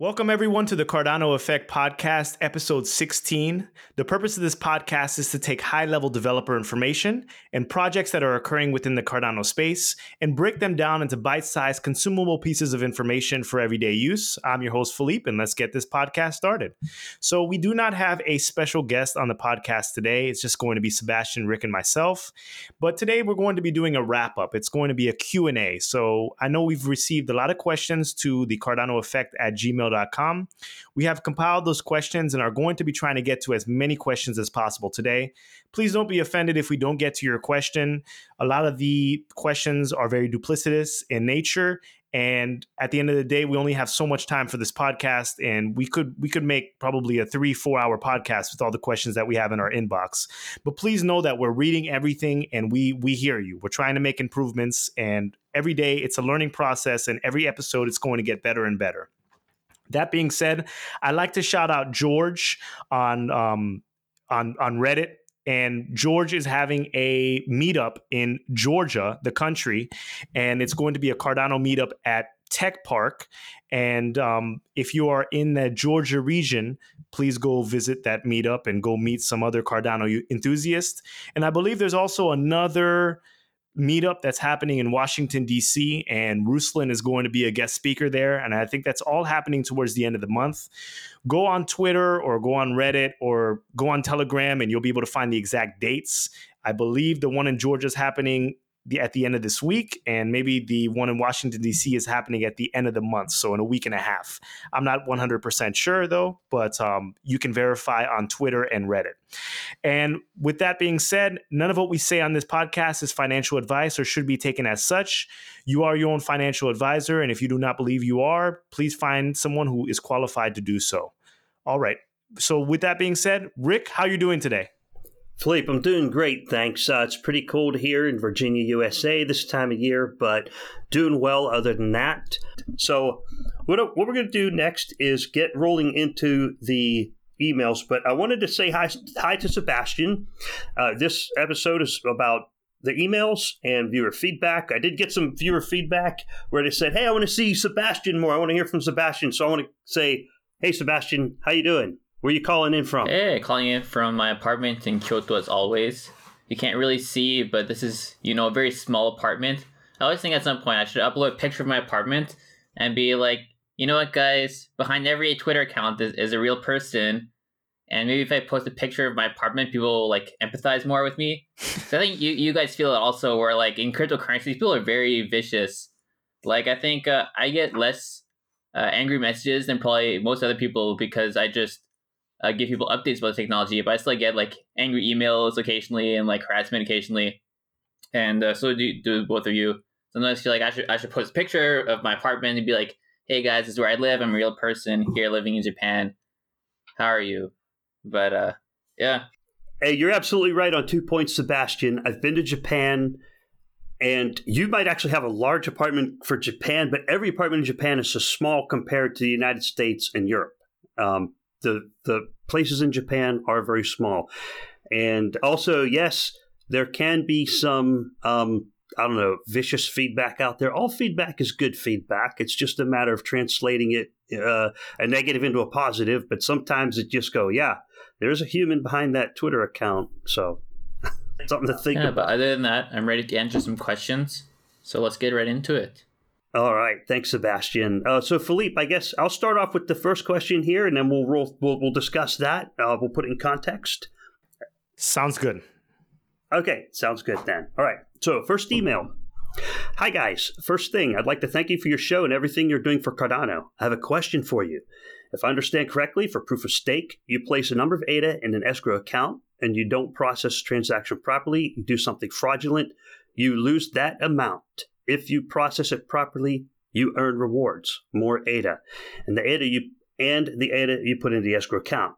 Welcome, everyone, to the Cardano Effect Podcast, episode 16. The purpose of this podcast is to take high level developer information and projects that are occurring within the Cardano space and break them down into bite sized, consumable pieces of information for everyday use. I'm your host, Philippe, and let's get this podcast started. So, we do not have a special guest on the podcast today. It's just going to be Sebastien, Rick, and myself. But today we're going to be doing a wrap up. It's going to be a Q&A. So, I know we've received a lot of questions to the Cardano Effect at gmail gmail.com. We have compiled those questions and are going to be trying to get to as many questions as possible today. Please don't be offended if we don't get to your question. A lot of the questions are very duplicitous in nature and at the end of the day we only have so much time for this podcast and we could we could make probably a three four hour podcast with all the questions that we have in our inbox but please know that we're reading everything and we we hear you we're trying to make improvements and every day it's a learning process and every episode it's going to get better and better that being said, I like to shout out George on um, on on Reddit. And George is having a meetup in Georgia, the country, and it's going to be a Cardano meetup at Tech Park. And um, if you are in the Georgia region, please go visit that meetup and go meet some other Cardano enthusiasts. And I believe there's also another meetup that's happening in Washington, D.C., and Ruslan is going to be a guest speaker there. And I think that's all happening towards the end of the month. Go on Twitter or go on Reddit or go on Telegram, and you'll be able to find the exact dates. I believe the one in Georgia is happening the, at the end of this week, and maybe the one in Washington, D.C. is happening at the end of the month, so in a week and a half. I'm not 100% sure though, but um, you can verify on Twitter and Reddit. And with that being said, none of what we say on this podcast is financial advice or should be taken as such. You are your own financial advisor, and if you do not believe you are, please find someone who is qualified to do so. All right. So with that being said, Rick, how are you doing today? Philippe, I'm doing great, thanks. Uh, it's pretty cold here in Virginia, USA this time of year, but doing well other than that. So, what, what we're going to do next is get rolling into the emails, but I wanted to say hi, hi to Sebastien. Uh, this episode is about the emails and viewer feedback. I did get some viewer feedback where they said, "Hey, I want to see Sebastien more. I want to hear from Sebastien." So I want to say, "Hey, Sebastien, how you doing?" Where you calling in from? Hey, calling in from my apartment in Kyoto as always. You can't really see, but this is, you know, a very small apartment. I always think at some point I should upload a picture of my apartment and be like, you know what, guys? Behind every Twitter account is, is a real person. And maybe if I post a picture of my apartment, people will like empathize more with me. so I think you, you guys feel it also, where like in cryptocurrency, people are very vicious. Like I think uh, I get less uh, angry messages than probably most other people because I just uh, give people updates about the technology, but I still get like angry emails occasionally and like harassment occasionally, and uh, so do, do both of you. Sometimes I feel like I should I should post a picture of my apartment and be like, "Hey guys, this is where I live. I'm a real person here living in Japan. How are you?" But uh, yeah. Hey, you're absolutely right on two points, Sebastien. I've been to Japan, and you might actually have a large apartment for Japan, but every apartment in Japan is so small compared to the United States and Europe. Um, the the places in Japan are very small, and also yes, there can be some um, I don't know vicious feedback out there. All feedback is good feedback. It's just a matter of translating it uh, a negative into a positive. But sometimes it just go yeah, there's a human behind that Twitter account, so something to think yeah, about. But other than that, I'm ready to answer some questions. So let's get right into it. All right, thanks, Sebastien. Uh, so, Philippe, I guess I'll start off with the first question here, and then we'll roll, we'll, we'll discuss that. Uh, we'll put it in context. Sounds good. Okay, sounds good then. All right. So, first email. Hi guys. First thing, I'd like to thank you for your show and everything you're doing for Cardano. I have a question for you. If I understand correctly, for proof of stake, you place a number of ADA in an escrow account and you don't process transaction properly, you do something fraudulent, you lose that amount. If you process it properly, you earn rewards, more ADA, and the ADA you and the ADA you put in the escrow account.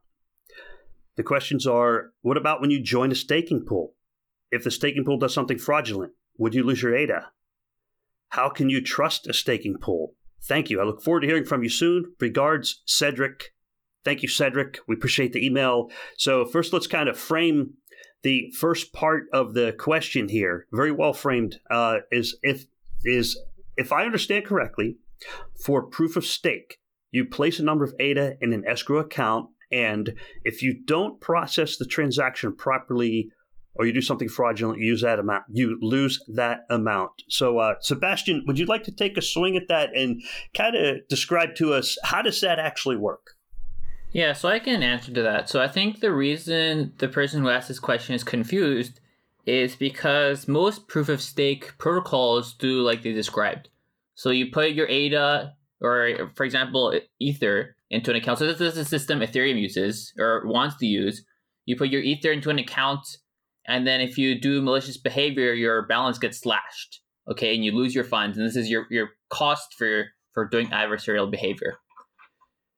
The questions are: What about when you join a staking pool? If the staking pool does something fraudulent, would you lose your ADA? How can you trust a staking pool? Thank you. I look forward to hearing from you soon. Regards, Cedric. Thank you, Cedric. We appreciate the email. So, first, let's kind of frame the first part of the question here. Very well framed. Uh, is if is, if I understand correctly, for proof of stake, you place a number of ADA in an escrow account, and if you don't process the transaction properly or you do something fraudulent, you use that amount, you lose that amount. So, uh, Sebastien, would you like to take a swing at that and kind of describe to us how does that actually work? Yeah, so I can answer to that. So I think the reason the person who asked this question is confused is because most proof of stake protocols do like they described. So you put your ADA or, for example, Ether into an account. So this is a system Ethereum uses or wants to use. You put your Ether into an account, and then if you do malicious behavior, your balance gets slashed. Okay, and you lose your funds, and this is your your cost for for doing adversarial behavior.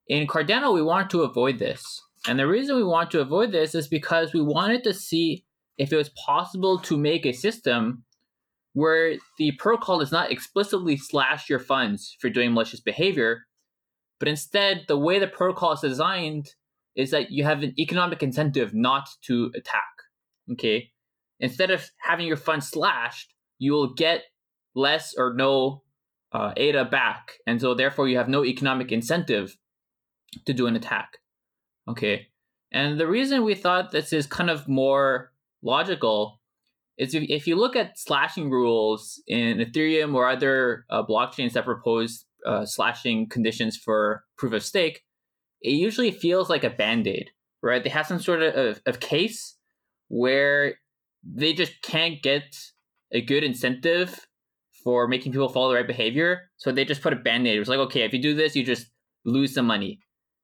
In Cardano, we want to avoid this. And the reason we want to avoid this is because we wanted to see if it was possible to make a system where the protocol does not explicitly slash your funds for doing malicious behavior, but instead, the way the protocol is designed is that you have an economic incentive not to attack. Okay. Instead of having your funds slashed, you will get less or no uh, ADA back. And so, therefore, you have no economic incentive to do an attack. Okay. And the reason we thought this is kind of more logical is if, if you look at slashing rules in Ethereum or other uh, blockchains that propose uh, slashing conditions for proof of stake, it usually feels like a band aid, right? They have some sort of, of, case where they just can't get a good incentive for making people follow the right behavior. So they just put a band aid. It's like, okay, if you do this, you just lose some money,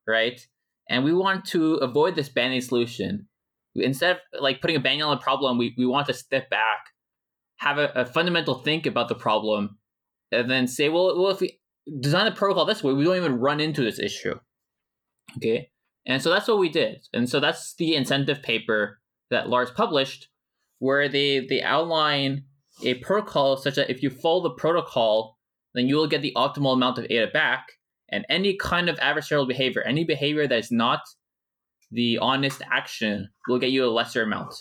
right? And we want to avoid this band aid solution instead of like putting a band on the problem, we, we want to step back, have a, a, fundamental think about the problem, and then say, well, well, if we design the protocol this way, we don't even run into this issue. Okay. And so that's what we did. And so that's the incentive paper that Lars published, where they, they outline a protocol such that if you follow the protocol, then you will get the optimal amount of ADA back. And any kind of adversarial behavior, any behavior that is not the honest action will get you a lesser amount.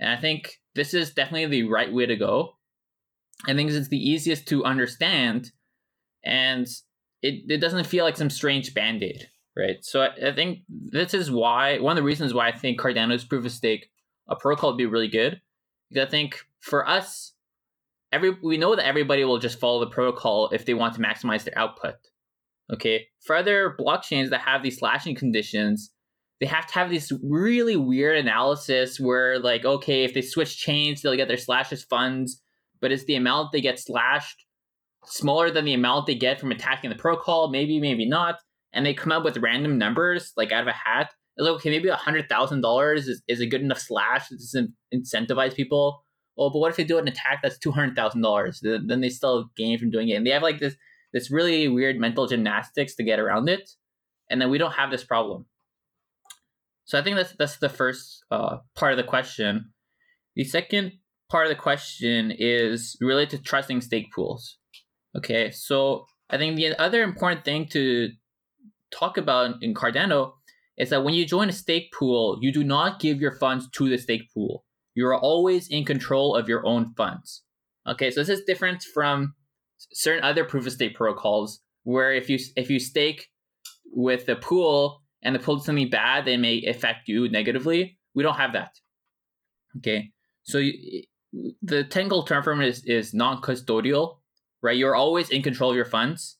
And I think this is definitely the right way to go. I think it's the easiest to understand and it, it doesn't feel like some strange band aid, right? So I, I, think this is why, one of the reasons why I think Cardano's proof of stake a protocol would be really good. Because I think for us, every we know that everybody will just follow the protocol if they want to maximize their output. Okay. For other blockchains that have these slashing conditions, they have to have this really weird analysis where like okay if they switch chains they'll get their slashes funds but is the amount they get slashed smaller than the amount they get from attacking the protocol? Maybe maybe not. And they come up with random numbers like out of a hat. It's like okay maybe a hundred thousand dollars is, is a good enough slash to incentivize people. Oh but what if they do an attack that's two hundred thousand dollars? Then they still gain from doing it. And they have like this this really weird mental gymnastics to get around it. And then we don't have this problem so I think that's that's the first uh, part of the question. The second part of the question is related to trusting stake pools. Okay, so I think the other important thing to talk about in Cardano is that when you join a stake pool, you do not give your funds to the stake pool. You are always in control of your own funds. Okay, so this is different from certain other proof of stake protocols where if you if you stake with the pool, and the pool something bad that may affect you negatively. We don't have that. Okay, so you, the technical term for it is, is non-custodial, right? You're always in control of your funds,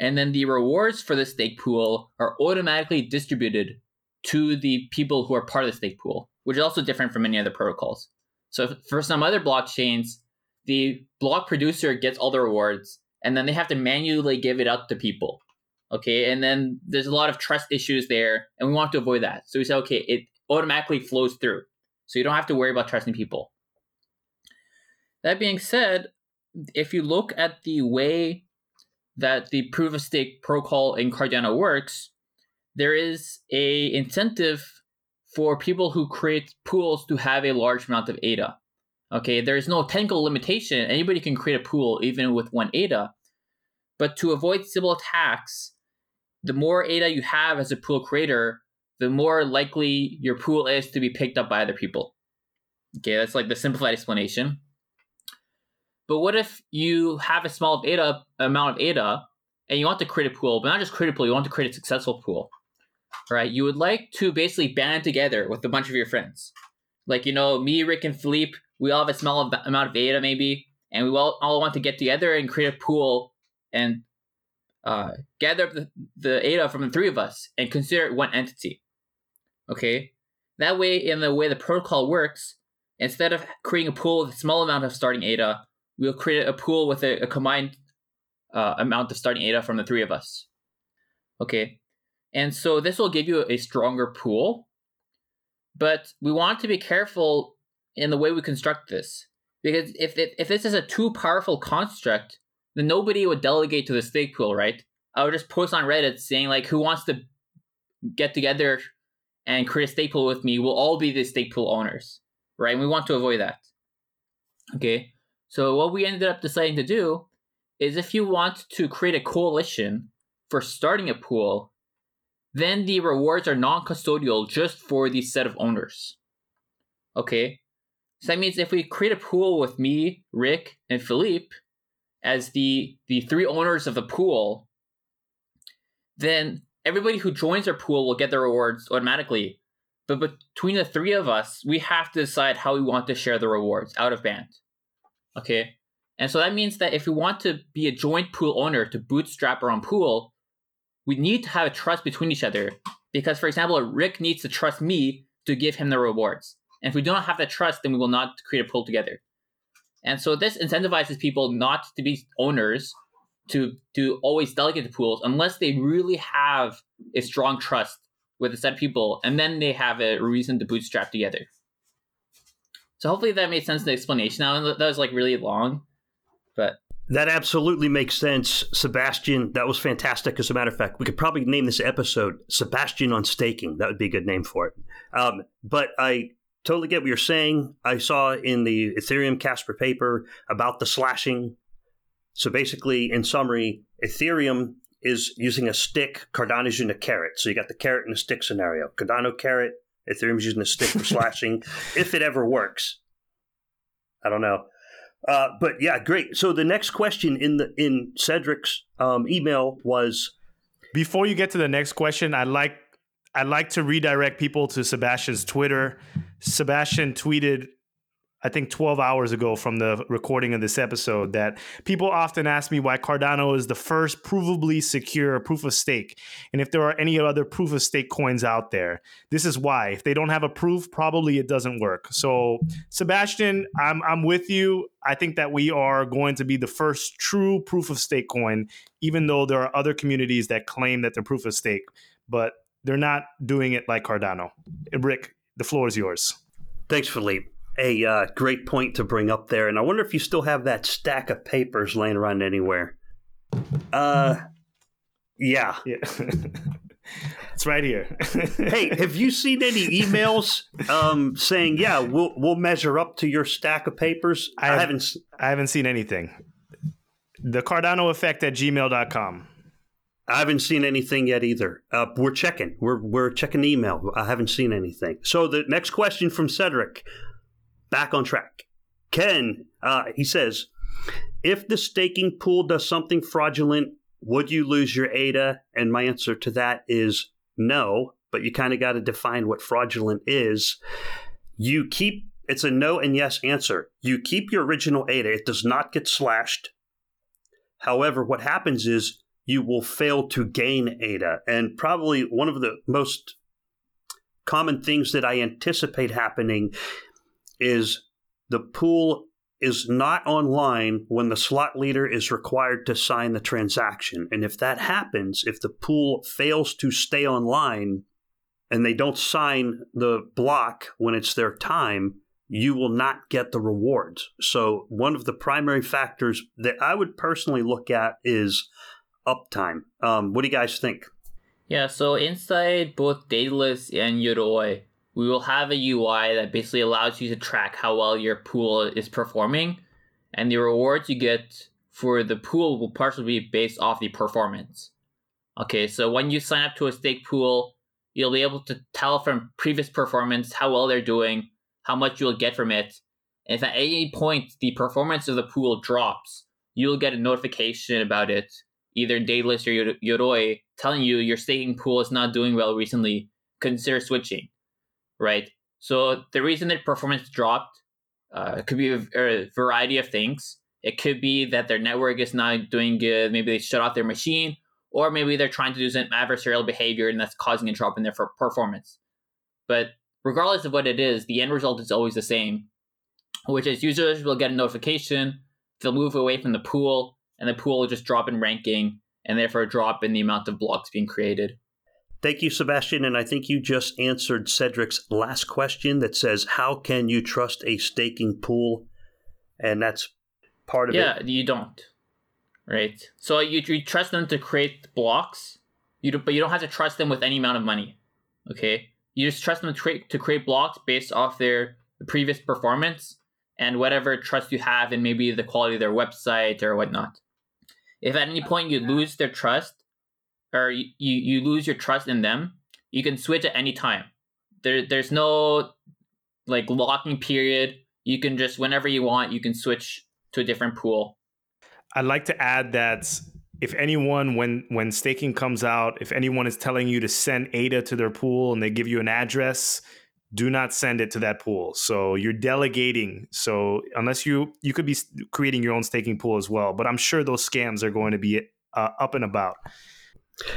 and then the rewards for the stake pool are automatically distributed to the people who are part of the stake pool, which is also different from many other protocols. So for some other blockchains, the block producer gets all the rewards, and then they have to manually give it up to people. Okay, and then there's a lot of trust issues there, and we want to avoid that. So we say, okay, it automatically flows through. So you don't have to worry about trusting people. That being said, if you look at the way that the proof of stake protocol in Cardano works, there is a incentive for people who create pools to have a large amount of ADA. Okay, there is no technical limitation. Anybody can create a pool even with one ADA. But to avoid Sybil attacks, the more ADA you have as a pool creator, the more likely your pool is to be picked up by other people. Okay, that's like the simplified explanation. But what if you have a small ADA amount of ADA and you want to create a pool, but not just create a pool, you want to create a successful pool, right? You would like to basically band together with a bunch of your friends. Like, you know, me, Rick, and Philippe, we all have a small amount of ADA maybe, and we all, all want to get together and create a pool and uh, gather up the, the ADA from the three of us and consider it one entity. Okay? That way, in the way the protocol works, instead of creating a pool with a small amount of starting ADA, we'll create a pool with a, a combined uh, amount of starting ADA from the three of us. Okay? And so this will give you a stronger pool, but we want to be careful in the way we construct this. Because if, if this is a too powerful construct, then nobody would delegate to the stake pool, right? I would just post on Reddit saying like, who wants to get together and create a stake pool with me? We'll all be the stake pool owners, right? And we want to avoid that. Okay, so what we ended up deciding to do is if you want to create a coalition for starting a pool, then the rewards are non-custodial just for the set of owners. Okay, so that means if we create a pool with me, Rick, and Philippe as the the three owners of the pool, then everybody who joins our pool will get the rewards automatically. But between the three of us, we have to decide how we want to share the rewards out of band. Okay. And so that means that if we want to be a joint pool owner to bootstrap our own pool, we need to have a trust between each other. Because, for example, Rick needs to trust me to give him the rewards. And if we don't have that trust, then we will not create a pool together. And so this incentivizes people not to be owners, to to always delegate the pools unless they really have a strong trust with a set of people, and then they have a reason to bootstrap together. So hopefully that made sense in the explanation. Now that was like really long, but that absolutely makes sense, Sebastien. That was fantastic. As a matter of fact, we could probably name this episode "Sebastien on Staking." That would be a good name for it. Um, but I totally get what you're saying. I saw in the Ethereum Casper paper about the slashing. So basically, in summary, Ethereum is using a stick, Cardano's using a carrot. So you got the carrot and the stick scenario. Cardano carrot, Ethereum's using a stick for slashing, if it ever works. I don't know. Uh, but yeah, great. So the next question in the in Cedric's um, email was before you get to the next question, I'd like I'd like to redirect people to Sebastien's Twitter. Sebastien tweeted I think 12 hours ago from the recording of this episode that people often ask me why Cardano is the first provably secure proof of stake and if there are any other proof of stake coins out there. This is why. If they don't have a proof, probably it doesn't work. So, Sebastien, I'm I'm with you. I think that we are going to be the first true proof of stake coin even though there are other communities that claim that they're proof of stake, but they're not doing it like Cardano. Rick, the floor is yours. Thanks, Philippe a uh, great point to bring up there. And I wonder if you still have that stack of papers laying around anywhere. Uh, yeah. Yeah. it's right here. hey, have you seen any emails um, saying, "Yeah, we'll we'll measure up to your stack of papers"? I, I haven't. I haven't seen anything. The Cardano effect at gmail.com. I haven't seen anything yet either. Uh, we're checking. We're we're checking email. I haven't seen anything. So the next question from Cedric: back on track. Ken, uh, he says, if the staking pool does something fraudulent, would you lose your ADA? And my answer to that is no, but you kind of got to define what fraudulent is. You keep, it's a no and yes answer. You keep your original ADA, it does not get slashed. However, what happens is you will fail to gain ADA. And probably one of the most common things that I anticipate happening is the pool is not online when the slot leader is required to sign the transaction. And if that happens, if the pool fails to stay online and they don't sign the block when it's their time, you will not get the rewards. So, one of the primary factors that I would personally look at is uptime. Um, what do you guys think? Yeah, so inside both Daedalus and Yoroi, we will have a UI that basically allows you to track how well your pool is performing, and the rewards you get for the pool will partially be based off the performance. Okay, so when you sign up to a stake pool, you'll be able to tell from previous performance how well they're doing, how much you'll get from it. If at any point the performance of the pool drops, you'll get a notification about it either Daedalus or Yoroi telling you your staking pool is not doing well recently, consider switching, right? So the reason that performance dropped uh, could be a, a, variety of things. It could be that their network is not doing good. Maybe they shut off their machine, or maybe they're trying to do some adversarial behavior and that's causing a drop in their performance. But regardless of what it is, the end result is always the same, which is users will get a notification, they'll move away from the pool, and the pool will just drop in ranking and therefore a drop in the amount of blocks being created. Thank you, Sebastien. And I think you just answered Cedric's last question that says, How can you trust a staking pool? And that's part of yeah, it. Yeah, you don't. Right. So you, you trust them to create blocks, you do, but you don't have to trust them with any amount of money. Okay. You just trust them to create, to create blocks based off their previous performance and whatever trust you have in maybe the quality of their website or whatnot. If at any point you lose their trust or you, you lose your trust in them, you can switch at any time. There, there's no like locking period. You can just whenever you want, you can switch to a different pool. I'd like to add that if anyone when when staking comes out, if anyone is telling you to send ADA to their pool and they give you an address, do not send it to that pool. So you're delegating. So unless you you could be creating your own staking pool as well, but I'm sure those scams are going to be uh, up and about.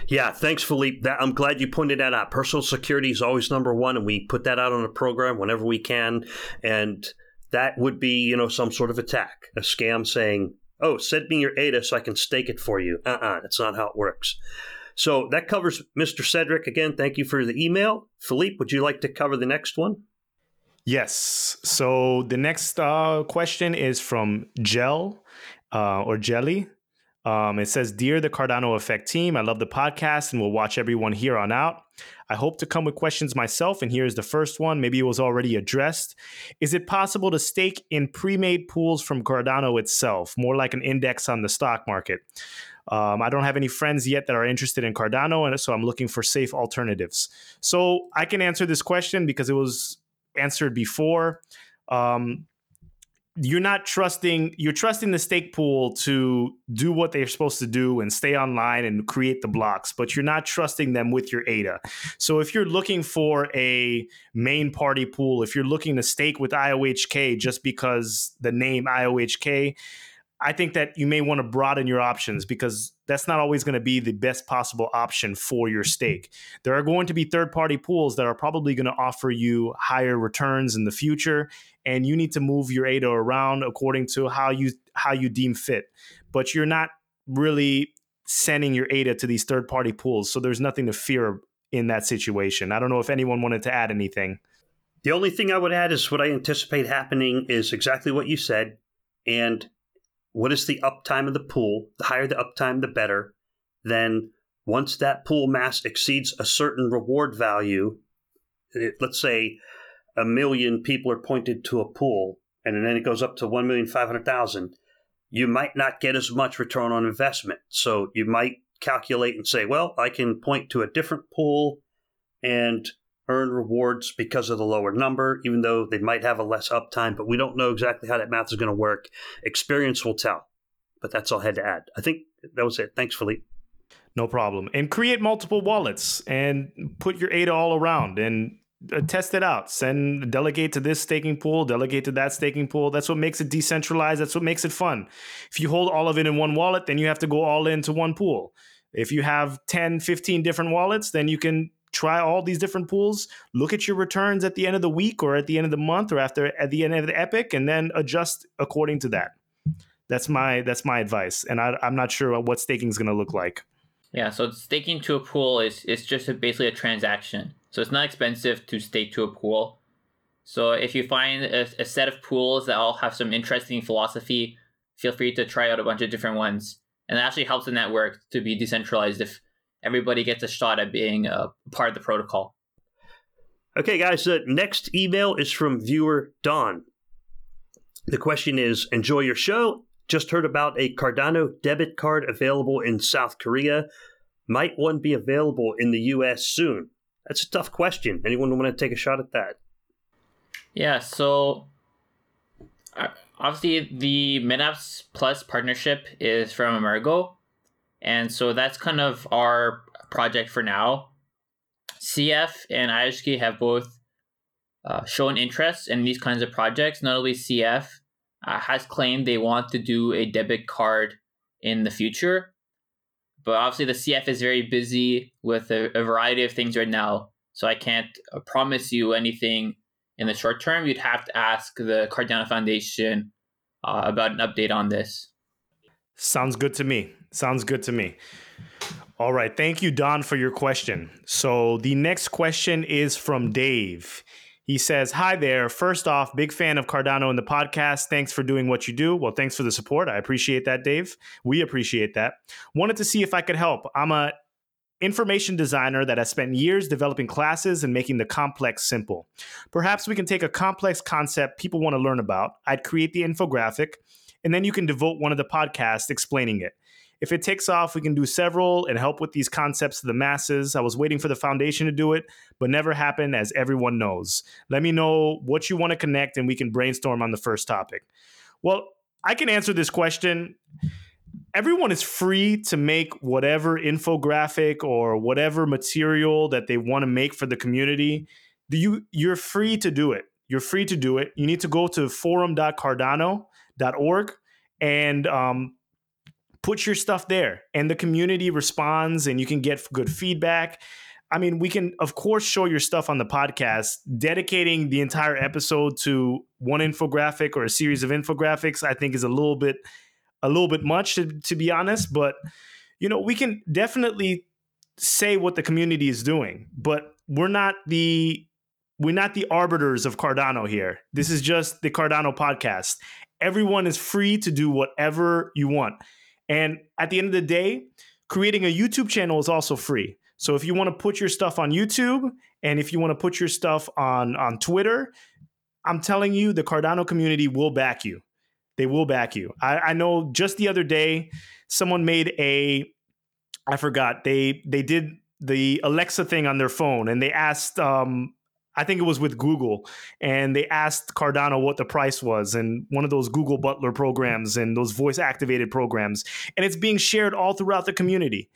Yeah, thanks, Philippe. That, I'm glad you pointed that out. Personal security is always number one, and we put that out on the program whenever we can. And that would be, you know, some sort of attack, a scam saying, "Oh, send me your ADA so I can stake it for you." Uh-uh, that's not how it works. So that covers Mr. Cedric. Again, thank you for the email. Philippe, would you like to cover the next one? Yes. So the next uh, question is from Gel uh, or Jelly. Um, it says, Dear the Cardano Effect team, I love the podcast and will watch everyone here on out. I hope to come with questions myself, and here's the first one. Maybe it was already addressed. Is it possible to stake in pre made pools from Cardano itself, more like an index on the stock market? Um, I don't have any friends yet that are interested in Cardano, and so I'm looking for safe alternatives. So I can answer this question because it was answered before. Um, you're not trusting you're trusting the stake pool to do what they're supposed to do and stay online and create the blocks but you're not trusting them with your ada so if you're looking for a main party pool if you're looking to stake with iohk just because the name iohk I think that you may want to broaden your options because that's not always going to be the best possible option for your mm-hmm. stake. There are going to be third party pools that are probably going to offer you higher returns in the future and you need to move your ADA around according to how you how you deem fit. But you're not really sending your ADA to these third party pools, so there's nothing to fear in that situation. I don't know if anyone wanted to add anything. The only thing I would add is what I anticipate happening is exactly what you said and what is the uptime of the pool? The higher the uptime, the better. Then, once that pool mass exceeds a certain reward value, it, let's say a million people are pointed to a pool, and then it goes up to 1,500,000, you might not get as much return on investment. So you might calculate and say, well, I can point to a different pool and earn rewards because of the lower number, even though they might have a less uptime, but we don't know exactly how that math is going to work. Experience will tell. But that's all I had to add. I think that was it. Thanks, Philippe. No problem. And create multiple wallets and put your ADA all around and uh, test it out. Send delegate to this staking pool, delegate to that staking pool. That's what makes it decentralized. That's what makes it fun. If you hold all of it in one wallet, then you have to go all into one pool. If you have 10, 15 different wallets, then you can try all these different pools, look at your returns at the end of the week or at the end of the month or after at the end of the epoch, and then adjust according to that. That's my that's my advice, and I, I'm not sure what staking is going to look like. Yeah, so staking to a pool is is just a, basically a transaction. So it's not expensive to stake to a pool. So if you find a, a set of pools that all have some interesting philosophy, feel free to try out a bunch of different ones. And it actually helps the network to be decentralized if everybody gets a shot at being a part of the protocol. Okay, guys, the next email is from viewer Don. The question is Enjoy your show. Just heard about a Cardano debit card available in South Korea. Might one be available in the US soon? That's a tough question. Anyone want to take a shot at that? Yeah, so uh, obviously the Metaps Plus partnership is from Emurgo, And so that's kind of our project for now. CF and IOHK have both uh, shown interest in these kinds of projects. Not only CF uh, has claimed they want to do a debit card in the future, but obviously the CF is very busy with a, a variety of things right now. So I can't uh, promise you anything in the short term. You'd have to ask the Cardano Foundation uh, about an update on this. Sounds good to me. Sounds good to me. All right. Thank you, Don, for your question. So the next question is from Dave. He says, Hi there. First off, big fan of Cardano and the podcast. Thanks for doing what you do. Well, thanks for the support. I appreciate that, Dave. We appreciate that. Wanted to see if I could help. I'm a information designer that has spent years developing classes and making the complex simple. Perhaps we can take a complex concept people want to learn about. I'd create the infographic, and then you can devote one of the podcasts explaining it. If it takes off, we can do several and help with these concepts to the masses. I was waiting for the foundation to do it, but never happened, as everyone knows. Let me know what you want to connect, and we can brainstorm on the first topic. Well, I can answer this question. Everyone is free to make whatever infographic or whatever material that they want to make for the community. Do you you're free to do it. You're free to do it. You need to go to forum.cardano.org and um, put your stuff there and the community responds and you can get good feedback. I mean, we can, of course, show your stuff on the podcast. Dedicating the entire episode to one infographic or a series of infographics, I think, is a little bit, a little bit much to, to be honest. But you know, we can definitely say what the community is doing, but we're not the we're not the arbiters of Cardano here. This is just the Cardano podcast. Everyone is free to do whatever you want. And at the end of the day, creating a YouTube channel is also free. So if you want to put your stuff on YouTube and if you want to put your stuff on on Twitter, I'm telling you, the Cardano community will back you. They will back you. I, I know just the other day, someone made a I forgot they they did the Alexa thing on their phone and they asked um, I think it was with Google, and they asked Cardano what the price was, and one of those Google Butler programs and those voice activated programs, and it's being shared all throughout the community.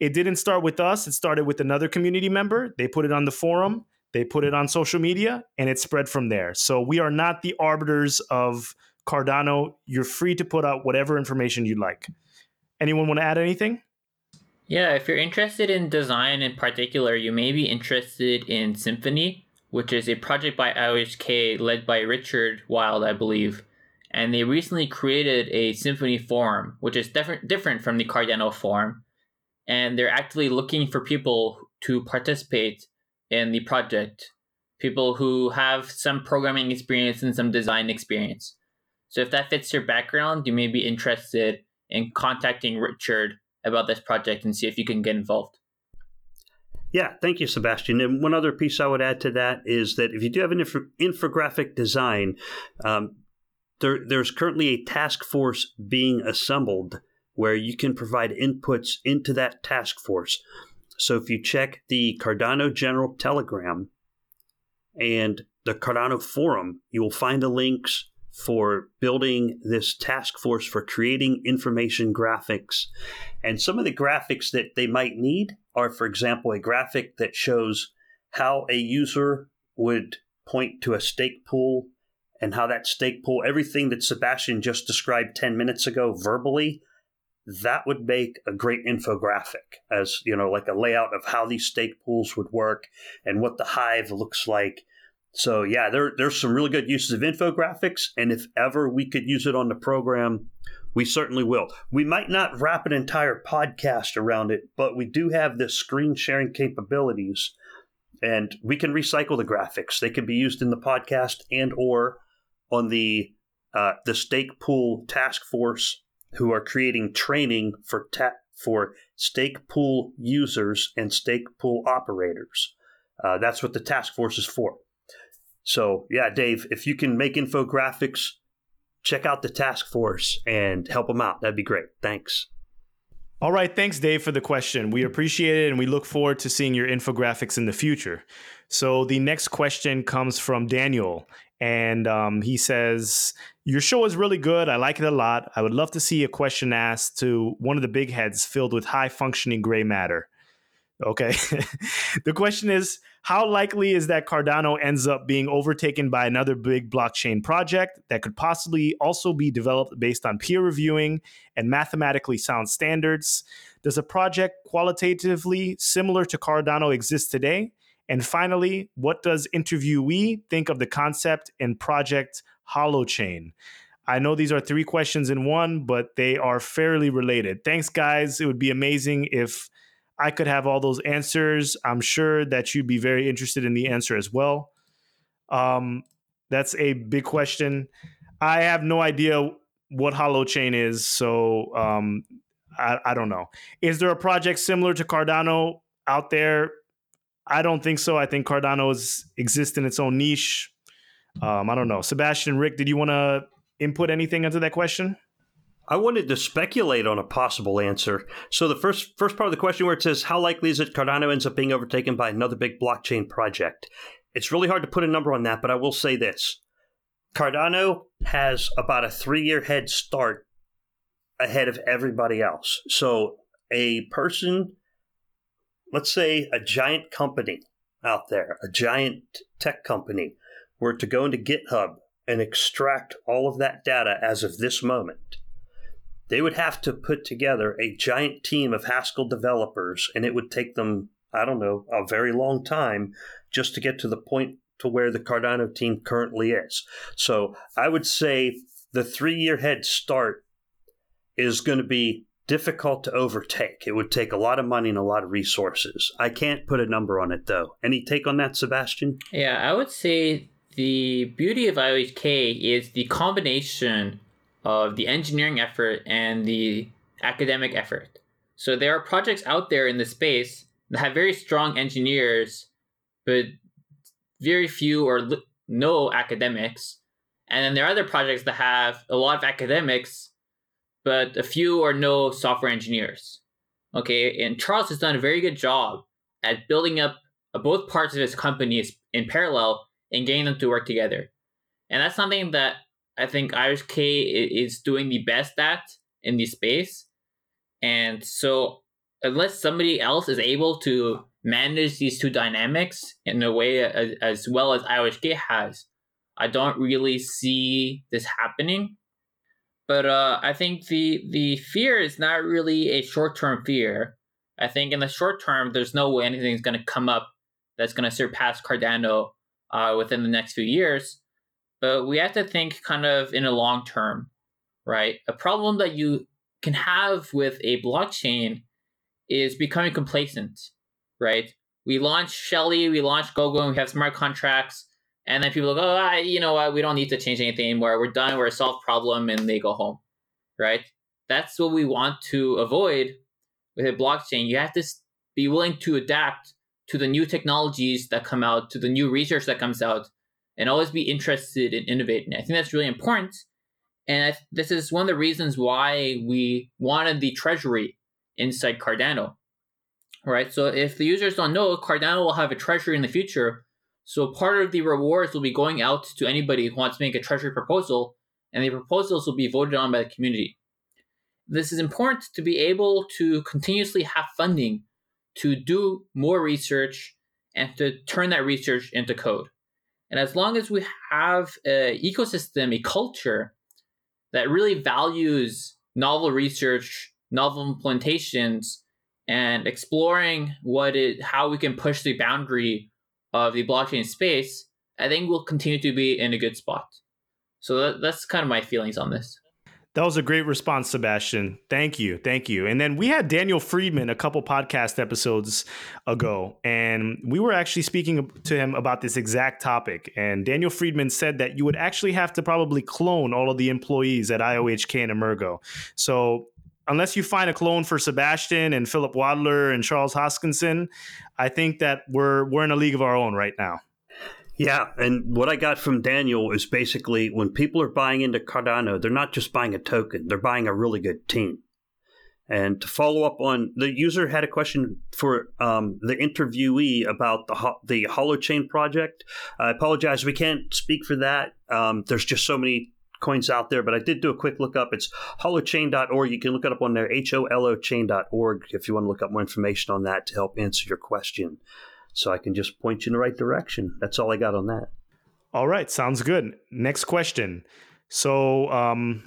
It didn't start with us; it started with another community member. They put it on the forum, they put it on social media, and it spread from there. So we are not the arbiters of Cardano. You're free to put out whatever information you'd like. Anyone want to add anything? Yeah, if you're interested in design in particular, you may be interested in Symphony which is a project by IOHK led by Richard Wild, I believe. And they recently created a symphony forum, which is different different from the Cardano forum. And they're actively looking for people to participate in the project, people who have some programming experience and some design experience. So if that fits your background, you may be interested in contacting Richard about this project and see if you can get involved. Yeah, thank you, Sebastien. And one other piece I would add to that is that if you do have an inf- infographic design, um, there, there's currently a task force being assembled where you can provide inputs into that task force. So if you check the Cardano General Telegram and the Cardano Forum, you will find the links for building this task force for creating information graphics. And some of the graphics that they might need are, for example, a graphic that shows how a user would point to a stake pool and how that stake pool, everything that Sebastien just described 10 minutes ago verbally, that would make a great infographic as, you know, like a layout of how these stake pools would work and what the hive looks like. So yeah, there, there's some really good uses of infographics. And if ever we could use it on the program, we certainly will. We might not wrap an entire podcast around it, but we do have the screen sharing capabilities and we can recycle the graphics. They can be used in the podcast and or on the uh, the stake pool task force who are creating training for ta- for stake pool users and stake pool operators. Uh, that's what the task force is for. So yeah, Dave, if you can make infographics check out the task force and help them out. That'd be great. Thanks. All right. Thanks, Dave, for the question. We appreciate it and we look forward to seeing your infographics in the future. So, the next question comes from Daniel. And um, he says, Your show is really good. I like it a lot. I would love to see a question asked to one of the big heads filled with high functioning gray matter. Okay. the question is how likely is that Cardano ends up being overtaken by another big blockchain project that could possibly also be developed based on peer reviewing and mathematically sound standards? Does a project qualitatively similar to Cardano exist today? And finally, what does interviewee think of the concept and project Holochain? I know these are three questions in one, but they are fairly related. Thanks, guys. It would be amazing if I could have all those answers. I'm sure that you'd be very interested in the answer as well. Um, that's a big question. I have no idea what Holochain is, so um, I, I don't know. Is there a project similar to Cardano out there? I don't think so. I think Cardano is, exists in its own niche. Um, I don't know. Sebastien, Rick, did you want to input anything into that question? I wanted to speculate on a possible answer. So the first first part of the question where it says how likely is it Cardano ends up being overtaken by another big blockchain project? It's really hard to put a number on that, but I will say this. Cardano has about a 3-year head start ahead of everybody else. So a person let's say a giant company out there, a giant tech company, were to go into GitHub and extract all of that data as of this moment, they would have to put together a giant team of Haskell developers, and it would take them, I don't know, a very long time just to get to the point to where the Cardano team currently is. So I would say the three year head start is going to be difficult to overtake. It would take a lot of money and a lot of resources. I can't put a number on it though. Any take on that, Sebastien? Yeah, I would say the beauty of IOHK is the combination of the engineering effort and the academic effort. So there are projects out there in the space that have very strong engineers, but very few or no academics. And then there are other projects that have a lot of academics but a few or no software engineers. Okay, and Charles has done a very good job at building up both parts of his companies in parallel and getting them to work together. And that's something that I think IOHK is doing the best at in the space. And so, unless somebody else is able to manage these two dynamics in a way as, as well as IOHK has, I don't really see this happening. But uh, I think the the fear is not really a short term fear. I think in the short term, there's no way anything's going to come up that's going to surpass Cardano uh, within the next few years. But we have to think kind of in a long term, right? A problem that you can have with a blockchain is becoming complacent, right? We launch Shelley, we launch Goguen, and we have smart contracts and then people go, oh, I, you know what, we don't need to change anything anymore. We're done. We're a solved problem, and they go home, right? That's what we want to avoid with a blockchain. You have to be willing to adapt to the new technologies that come out, to the new research that comes out, and always be interested in innovating. I think that's really important. And th- this is one of the reasons why we wanted the treasury inside Cardano. Right. So if the users don't know, Cardano will have a treasury in the future so part of the rewards will be going out to anybody who wants to make a treasury proposal, and the proposals will be voted on by the community. This is important to be able to continuously have funding to do more research and to turn that research into code. And as long as we have an ecosystem, a culture that really values novel research, novel implementations, and exploring what it, how we can push the boundary of the blockchain space, I think we'll continue to be in a good spot. So that, that's kind of my feelings on this. That was a great response, Sebastien. Thank you. Thank you. And then we had Daniel Friedman a couple podcast episodes ago, and we were actually speaking to him about this exact topic. And Daniel Friedman said that you would actually have to probably clone all of the employees at IOHK and Emurgo. So unless you find a clone for Sebastien and Philip Wadler and Charles Hoskinson, I think that we're we're in a league of our own right now. Yeah, and what I got from Daniel is basically when people are buying into Cardano, they're not just buying a token; they're buying a really good team. And to follow up on the user had a question for um, the interviewee about the the Holochain project. I apologize, we can't speak for that. Um, there's just so many coins out there, but I did do a quick look up. It's holochain.org. You can look it up on there, H O L O chain.org, if you want to look up more information on that to help answer your question. So I can just point you in the right direction. That's all I got on that. All right, sounds good. Next question. So, um,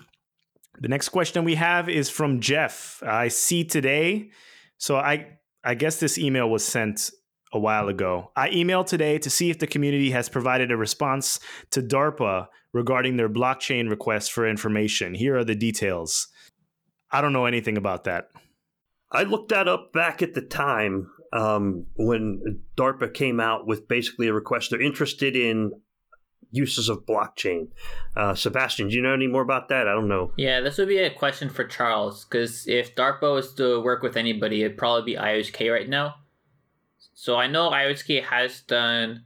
the next question we have is from Jeff. I see today. So I I guess this email was sent a while ago. I emailed today to see if the community has provided a response to DARPA regarding their blockchain request for information. Here are the details. I don't know anything about that. I looked that up back at the time um, when DARPA came out with basically a request. They're interested in uses of blockchain. Uh, Sebastien, do you know any more about that? I don't know. Yeah, this would be a question for Charles because if DARPA was to work with anybody, it'd probably be IOHK right now. So I know IOHK has done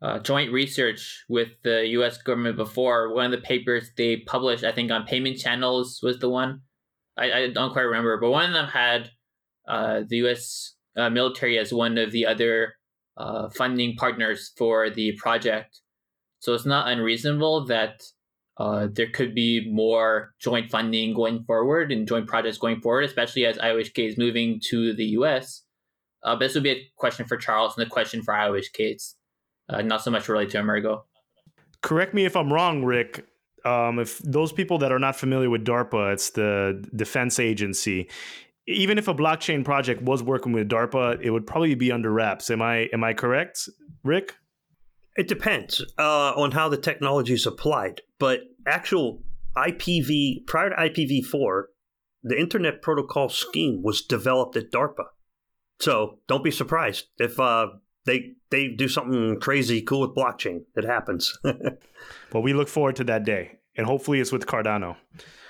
uh, joint research with the U.S. government before. One of the papers they published, I think, on payment channels was the one. I, I don't quite remember, but one of them had uh, the U.S. Uh, military as one of the other uh, funding partners for the project. So it's not unreasonable that uh, there could be more joint funding going forward and joint projects going forward, especially as IOHK is moving to the U.S. Uh, this would be a question for Charles and a question for IOHK. It's uh, not so much related to Emurgo. Correct me if I'm wrong, Rick. Um, if those people that are not familiar with DARPA, it's the defense agency. Even if a blockchain project was working with DARPA, it would probably be under wraps. Am I am I correct, Rick? It depends uh, on how the technology is applied, but actual IPv prior to IPv4, the Internet Protocol scheme was developed at DARPA. So don't be surprised if uh, they they do something crazy cool with blockchain. It happens. well, we look forward to that day, and hopefully it's with Cardano.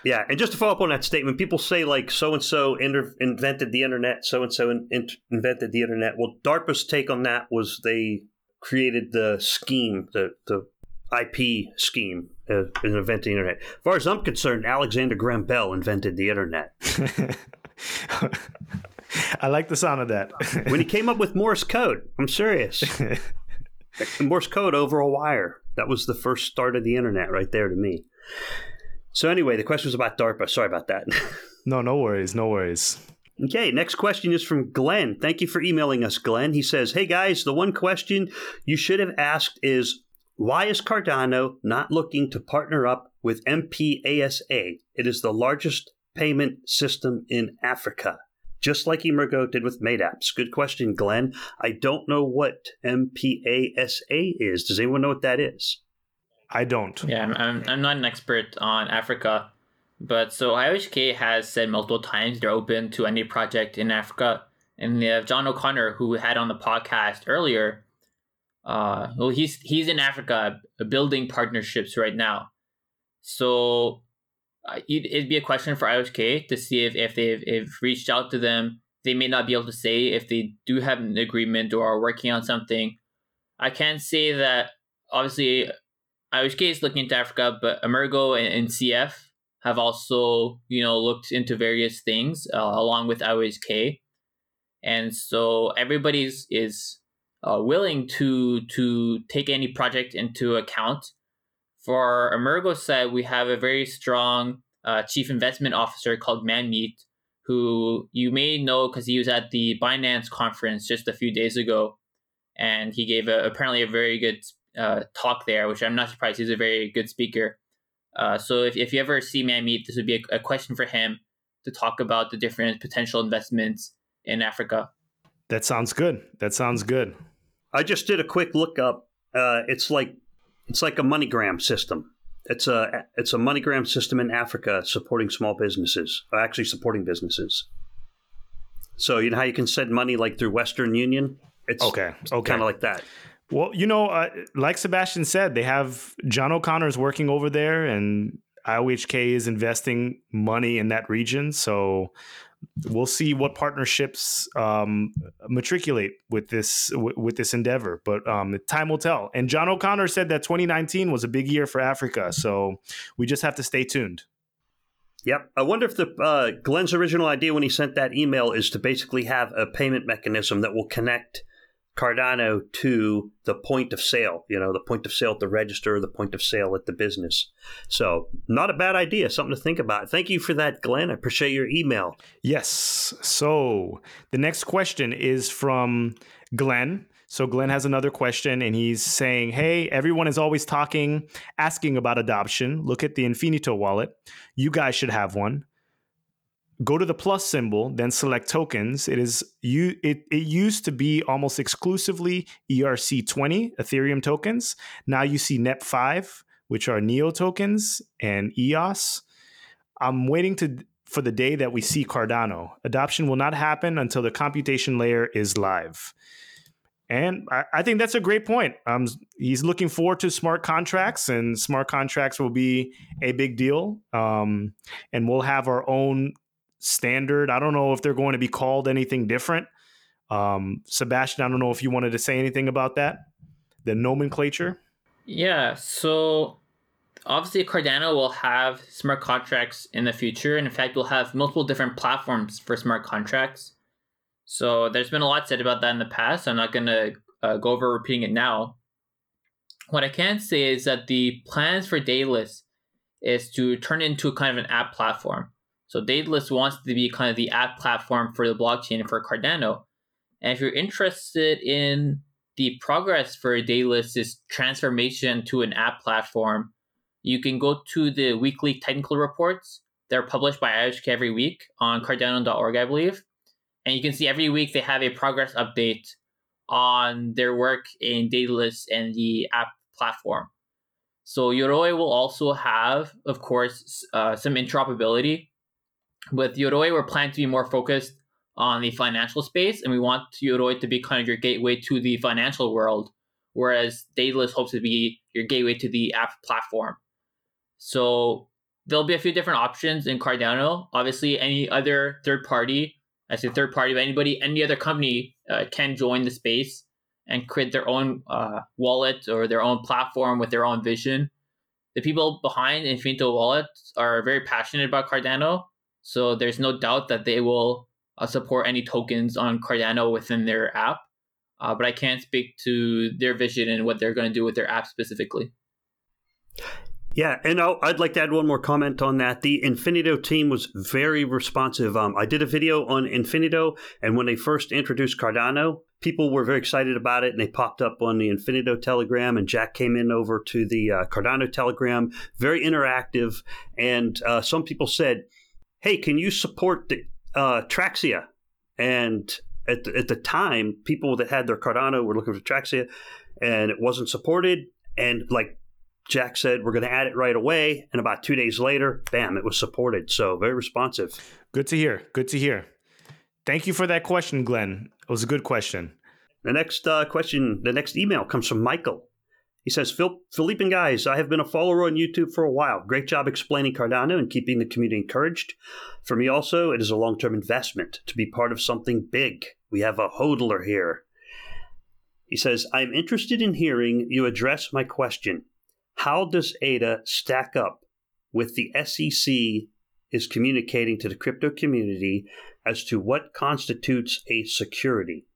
Yeah, and just to follow up on that statement, people say like so and so invented the internet, so and so invented the internet. Well, DARPA's take on that was they created the scheme, the the IP scheme, uh, in inventing the internet. As far as I'm concerned, Alexander Graham Bell invented the internet. I like the sound of that. when he came up with Morse code, I'm serious. Morse code over a wire. That was the first start of the internet right there to me. So anyway, the question was about DARPA. Sorry about that. no, no worries, no worries. Okay, next question is from Glenn. Thank you for emailing us, Glenn. He says, Hey guys, the one question you should have asked is why is Cardano not looking to partner up with M-Pesa? It is the largest payment system in Africa just like Emurgo did with Metaps. Good question, Glenn. I don't know what M-Pesa is. Does anyone know what that is? I don't. Yeah, I'm, I'm, I'm not an expert on Africa, but so IOHK has said multiple times they're open to any project in Africa. And they have John O'Connor, who had on the podcast earlier. Uh, well, he's he's in Africa building partnerships right now. So it'd be a question for IOHK to see if, if they've if reached out to them. They may not be able to say if they do have an agreement or are working on something. I can say that obviously IOHK is looking into Africa, but Emurgo and, and CF have also you know looked into various things uh, along with IOHK, and so everybody's is uh, willing to to take any project into account. For Emurgo side, we have a very strong uh, chief investment officer called Manmeet, who you may know because he was at the Binance conference just a few days ago, and he gave a, apparently a very good uh, talk there, which I'm not surprised. He's a very good speaker. Uh, so if, if you ever see Manmeet, this would be a, a question for him to talk about the different potential investments in Africa. That sounds good. That sounds good. I just did a quick look up. Uh, it's like it's like a MoneyGram system. It's a it's a MoneyGram system in Africa supporting small businesses, uh, actually supporting businesses. So you know how you can send money like through Western Union? It's okay, okay, kind of like that. Well, you know, uh, like Sebastien said, they have John O'Connor's working over there, and IOHK is investing money in that region. So we'll see what partnerships um, matriculate with this w- with this endeavor. But um, time will tell. And John O'Connor said that 2019 was a big year for Africa, so we just have to stay tuned. Yep. I wonder if the uh, Glenn's original idea when he sent that email is to basically have a payment mechanism that will connect Cardano to the point of sale, you know, the point of sale at the register, the point of sale at the business. So, not a bad idea, something to think about. Thank you for that, Glenn. I appreciate your email. Yes. So, the next question is from Glenn. So, Glenn has another question, and he's saying, Hey, everyone is always talking, asking about adoption. Look at the Infinito wallet. You guys should have one go to the plus symbol, then select tokens. It is you it, it used to be almost exclusively ERC20 Ethereum tokens. Now you see NEP5, which are NEO tokens and EOS. I'm waiting to for the day that we see Cardano. Adoption will not happen until the computation layer is live. And I, I think that's a great point. Um, he's looking forward to smart contracts, and smart contracts will be a big deal. Um, and we'll have our own standard. I don't know if they're going to be called anything different. Um, Sebastien, I don't know if you wanted to say anything about that, the nomenclature. Yeah, so obviously Cardano will have smart contracts in the future, and in fact, we'll have multiple different platforms for smart contracts. So there's been a lot said about that in the past. I'm not going to uh, go over repeating it now. What I can say is that the plans for Daedalus is to turn into kind of an app platform. So Daedalus wants to be kind of the app platform for the blockchain for Cardano. And if you're interested in the progress for Daedalus' transformation to an app platform, you can go to the weekly technical reports. They're published by IOHK every week on cardano.org, I believe. And you can see every week they have a progress update on their work in Daedalus and the app platform. So Yoroi will also have, of course, uh, some interoperability with Yoroi, we're planning to be more focused on the financial space, and we want Yoroi to be kind of your gateway to the financial world, whereas Daedalus hopes to be your gateway to the app platform. So there'll be a few different options in Cardano. Obviously, any other third party, I say third party, but anybody, any other company uh, can join the space and create their own uh, wallet or their own platform with their own vision. The people behind Infinito Wallet are very passionate about Cardano so there's no doubt that they will uh, support any tokens on Cardano within their app. Uh, but I can't speak to their vision and what they're going to do with their app specifically. Yeah, and i would like to add one more comment on that. The Infinito team was very responsive. Um, I did a video on Infinito, and when they first introduced Cardano, people were very excited about it, and they popped up on the Infinito Telegram, and Jack came in over to the uh, Cardano Telegram, very interactive. And uh, some people said, hey, can you support the, uh, Traxia? And at the, at the time, people that had their Cardano were looking for Traxia, and it wasn't supported. And like Jack said, we're going to add it right away. And about two days later, bam, it was supported. So very responsive. Good to hear. Good to hear. Thank you for that question, Glenn. It was a good question. The next uh, question, the next email comes from Michael. He says, Phil, Philippe and guys, I have been a follower on YouTube for a while. Great job explaining Cardano and keeping the community encouraged. For me, also, it is a long term investment to be part of something big. We have a hodler here. He says, I'm interested in hearing you address my question. How does ADA stack up with the SEC is communicating to the crypto community as to what constitutes a security?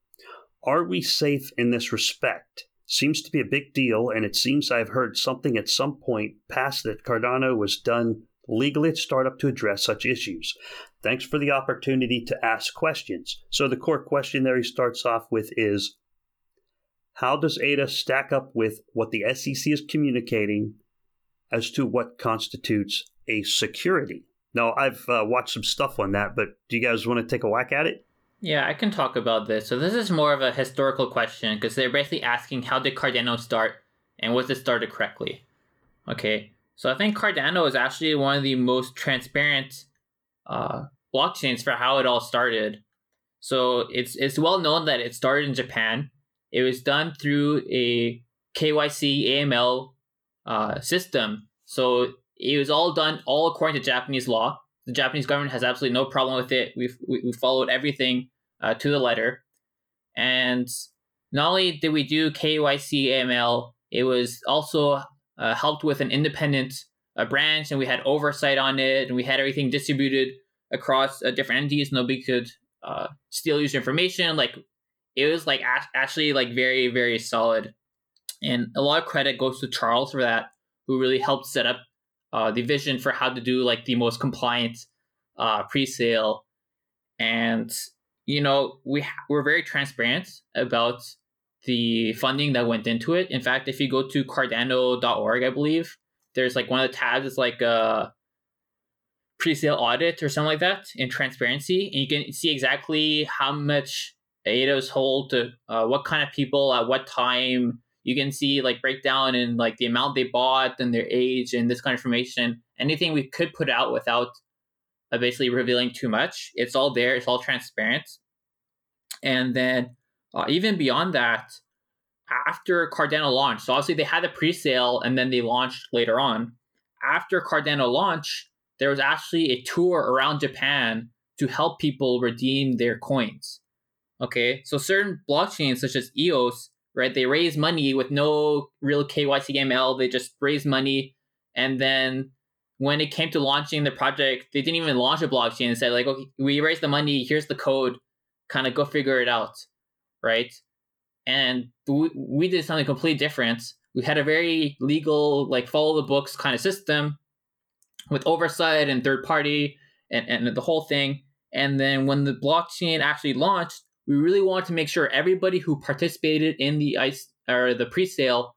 Are we safe in this respect? Seems to be a big deal, and it seems I've heard something at some point past that Cardano was done legally at startup to address such issues. Thanks for the opportunity to ask questions. So the core question there he starts off with is how does ADA stack up with what the SEC is communicating as to what constitutes a security? Now, I've uh, watched some stuff on that, but do you guys want to take a whack at it? Yeah, I can talk about this. So this is more of a historical question because they're basically asking how did Cardano start and was it started correctly? Okay, so I think Cardano is actually one of the most transparent uh, blockchains for how it all started. So it's it's well known that it started in Japan. It was done through a KYC AML uh, system. So it was all done all according to Japanese law. The Japanese government has absolutely no problem with it. We've we, we followed everything uh, to the letter, and not only did we do KYC AML, it was also uh, helped with an independent uh, branch, and we had oversight on it, and we had everything distributed across uh, different entities. Nobody could uh, steal user information. Like it was like actually like very very solid, and a lot of credit goes to Charles for that, who really helped set up uh, the vision for how to do like the most compliant pre-sale, and you know we ha- we're very transparent about the funding that went into it. In fact, if you go to Cardano.org, I believe there's like one of the tabs is like a pre-sale audit or something like that in transparency, and you can see exactly how much ADAs hold to uh, what kind of people at what time. You can see like breakdown and like the amount they bought and their age and this kind of information. Anything we could put out without uh, basically revealing too much. It's all there. It's all transparent. And then uh, even beyond that, after Cardano launched, so obviously they had a pre-sale and then they launched later on. After Cardano launch, there was actually a tour around Japan to help people redeem their coins. Okay, so certain blockchains such as EOS, right? They raise money with no real KYC AML. They just raise money, and then when it came to launching the project, they didn't even launch a blockchain and said like, okay, we raised the money. Here's the code. Kind of go figure it out right? And we, we did something completely different. We had a very legal, like follow the books kind of system with oversight and third party and, and the whole thing. And then when the blockchain actually launched, we really wanted to make sure everybody who participated in the ice or the pre-sale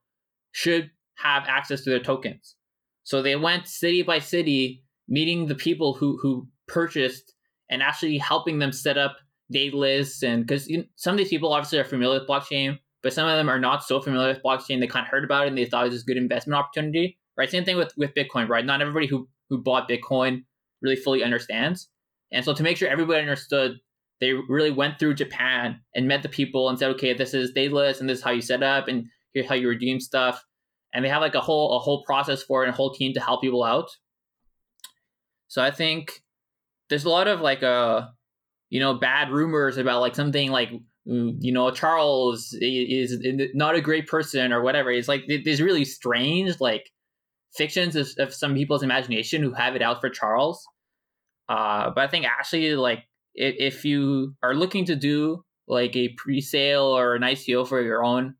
should have access to their tokens. So they went city by city, meeting the people who who purchased and actually helping them set up Daedalus, and because you know, some of these people obviously are familiar with blockchain, but some of them are not so familiar with blockchain. They kind of heard about it and they thought it was a good investment opportunity, right? Same thing with with Bitcoin, right? Not everybody who who bought Bitcoin really fully understands, and so to make sure everybody understood, they really went through Japan and met the people and said, okay, this is Daedalus and this is how you set up and here's how you redeem stuff, and they have like a whole a whole process for it and a whole team to help people out. So I think there's a lot of like a uh, you know, bad rumors about like something like you know Charles is not a great person or whatever. It's like there's really strange like fictions of, of some people's imagination who have it out for Charles. Uh, but I think actually like if, if you are looking to do like a pre-sale or an ICO for your own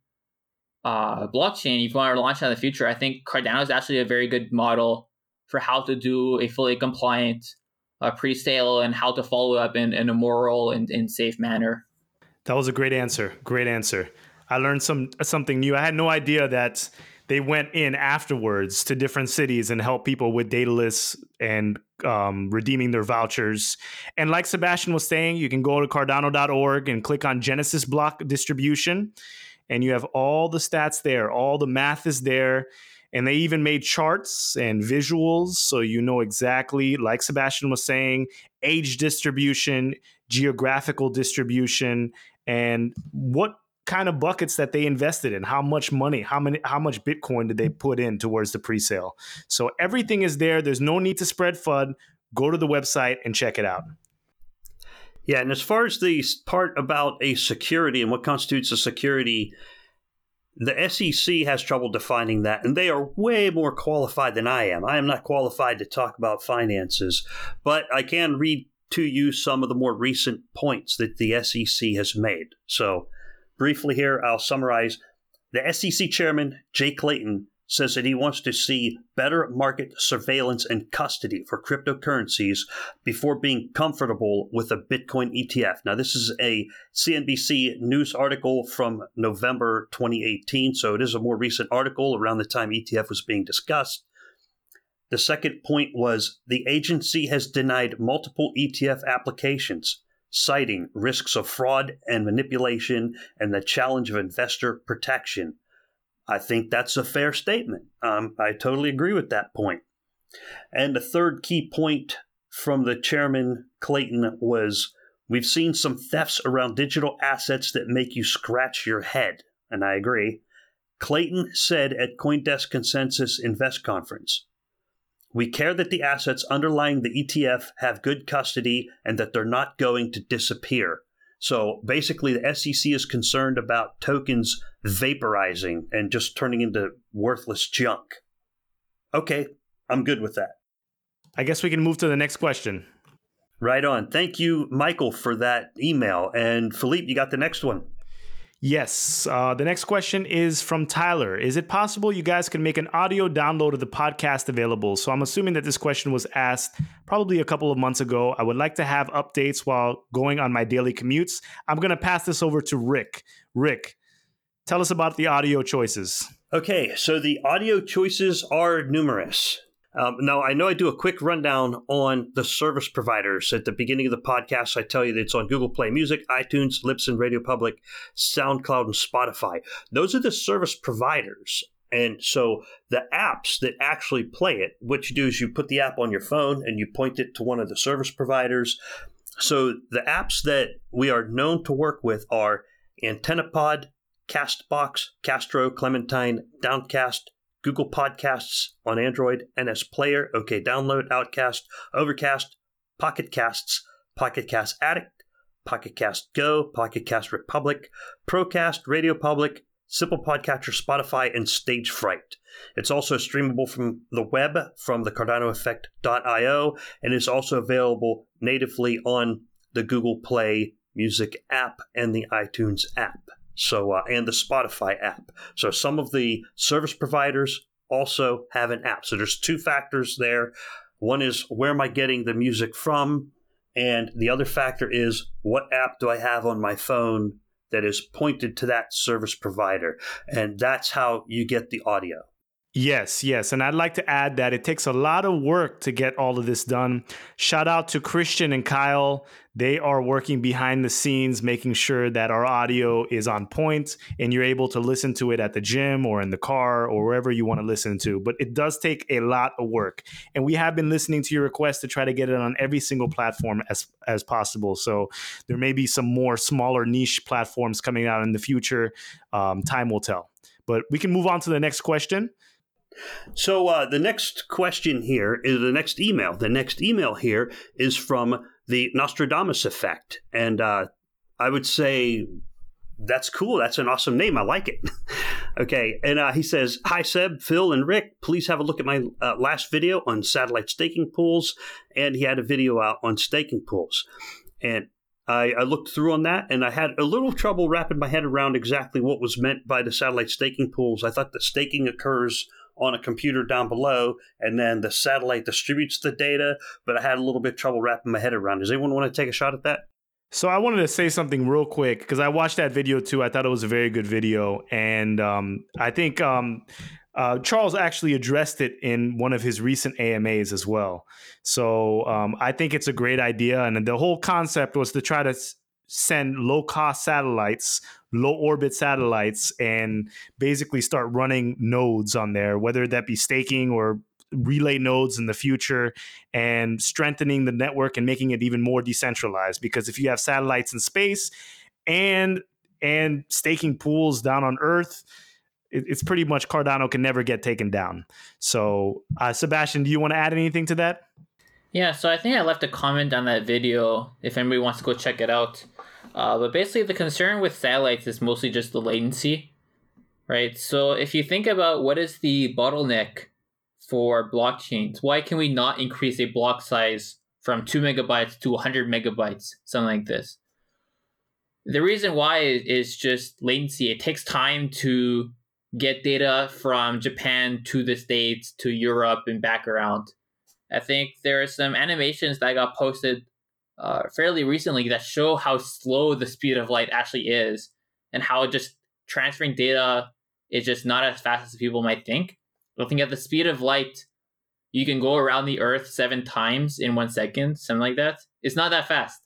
uh, blockchain, if you want to launch in the future, I think Cardano is actually a very good model for how to do a fully compliant uh, pre-sale and how to follow up in, in a moral and, and safe manner. That was a great answer. Great answer. I learned some something new. I had no idea that they went in afterwards to different cities and helped people with Daedalus and um, redeeming their vouchers. And like Sebastien was saying, you can go to Cardano.org and click on Genesis block distribution, and you have all the stats there. All the math is there. And they even made charts and visuals so you know exactly, like Sebastien was saying, age distribution, geographical distribution, and what kind of buckets that they invested in. How much money how many how much bitcoin did they put in towards the pre-sale? So everything is there. There's no need to spread fud go to the website and check it out. Yeah and as far as the part about a security and what constitutes a security the SEC has trouble defining that, and they are way more qualified than I am. I am not qualified to talk about finances, but I can read to you some of the more recent points that the SEC has made. So, briefly here, I'll summarize. The SEC chairman, Jay Clayton, says that he wants to see better market surveillance and custody for cryptocurrencies before being comfortable with a Bitcoin ETF. Now, this is a CNBC news article from November 2018, so it is a more recent article around the time ETF was being discussed. The second point was the agency has denied multiple ETF applications, citing risks of fraud and manipulation and the challenge of investor protection. I think that's a fair statement. Um, I totally agree with that point. And the third key point from the chairman, Clayton, was we've seen some thefts around digital assets that make you scratch your head. And I agree. Clayton said at Coindesk Consensus Invest Conference We care that the assets underlying the ETF have good custody and that they're not going to disappear. So basically, the SEC is concerned about tokens vaporizing and just turning into worthless junk. Okay, I'm good with that. I guess we can move to the next question. Right on. Thank you, Michael, for that email. And Philippe, you got the next one. Yes. Uh, the next question is from Tyler. Is it possible you guys can make an audio download of the podcast available? So I'm assuming that this question was asked probably a couple of months ago. I would like to have updates while going on my daily commutes. I'm going to pass this over to Rick. Rick, tell us about the audio choices. Okay, so the audio choices are numerous. Um, now, I know I do a quick rundown on the service providers. At the beginning of the podcast, I tell you that it's on Google Play Music, iTunes, Libsyn, Radio Public, SoundCloud, and Spotify. Those are the service providers. And so the apps that actually play it, what you do is you put the app on your phone and you point it to one of the service providers. So the apps that we are known to work with are AntennaPod, Castbox, Castro, Clementine, Downcast, Google Podcasts on Android, NS Player, OK Download, Outcast, Overcast, Pocket Casts, Podcast Addict, Podcast Go, Podcast Republic, Procast, Radio Public, Simple Podcatcher, Spotify, and Stage Fright. It's also streamable from the web from the CardanoEffect.io and is also available natively on the Google Play Music app and the iTunes app. So, uh, and the Spotify app. So, some of the service providers also have an app. So, there's two factors there. One is where am I getting the music from? And the other factor is what app do I have on my phone that is pointed to that service provider? And that's how you get the audio. Yes, yes. And I'd like to add that it takes a lot of work to get all of this done. Shout out to Christian and Kyle. They are working behind the scenes, making sure that our audio is on point and you're able to listen to it at the gym or in the car or wherever you want to listen to. But it does take a lot of work. And we have been listening to your request to try to get it on every single platform as, as possible. So there may be some more smaller niche platforms coming out in the future. Um, time will tell. But we can move on to the next question. So uh, the next question here is the next email. The next email here is from the Nostradamus effect, and uh, I would say that's cool. That's an awesome name. I like it. okay, and uh, he says, "Hi Seb, Phil, and Rick. Please have a look at my uh, last video on satellite staking pools." And he had a video out on staking pools, and I, I, looked through on that and I had a little trouble wrapping my head around exactly what was meant by the satellite staking pools. I thought the staking occurs on a computer down below, and then the satellite distributes the data. But I had a little bit trouble wrapping my head around. Does anyone want to take a shot at that? So I wanted to say something real quick because I watched that video too. I thought it was a very good video, and um, I think um, uh, Charles actually addressed it in one of his recent AMAs as well. So um, I think it's a great idea, and the whole concept was to try to send low cost satellites, low orbit satellites, and basically start running nodes on there, whether that be staking or relay nodes in the future and strengthening the network and making it even more decentralized. Because if you have satellites in space and and staking pools down on earth it's pretty much cardano can never get taken down. So uh, sebastien do you want to add anything to that? Yeah so i think i left a comment on that video if anybody wants to go check it out uh, but basically, the concern with satellites is mostly just the latency, right? So if you think about what is the bottleneck for blockchains, why can we not increase a block size from two megabytes to 100 megabytes, something like this? The reason why is just latency. It takes time to get data from Japan to the States to Europe and back around. I think there are some animations that got posted uh, fairly recently that show how slow the speed of light actually is and how just transferring data is just not as fast as people might think. Looking at the speed of light, you can go around the Earth seven times in one second, something like that. It's not that fast,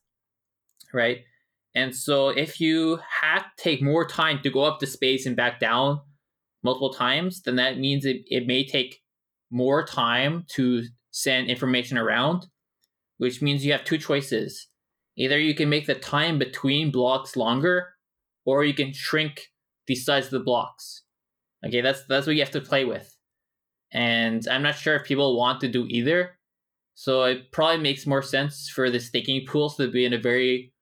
right? And so if you have to take more time to go up to space and back down multiple times, then that means it, it may take more time to send information around which means you have two choices. Either you can make the time between blocks longer, or you can shrink the size of the blocks. Okay, that's that's what you have to play with. And I'm not sure if people want to do either. So it probably makes more sense for the staking pools to be in a very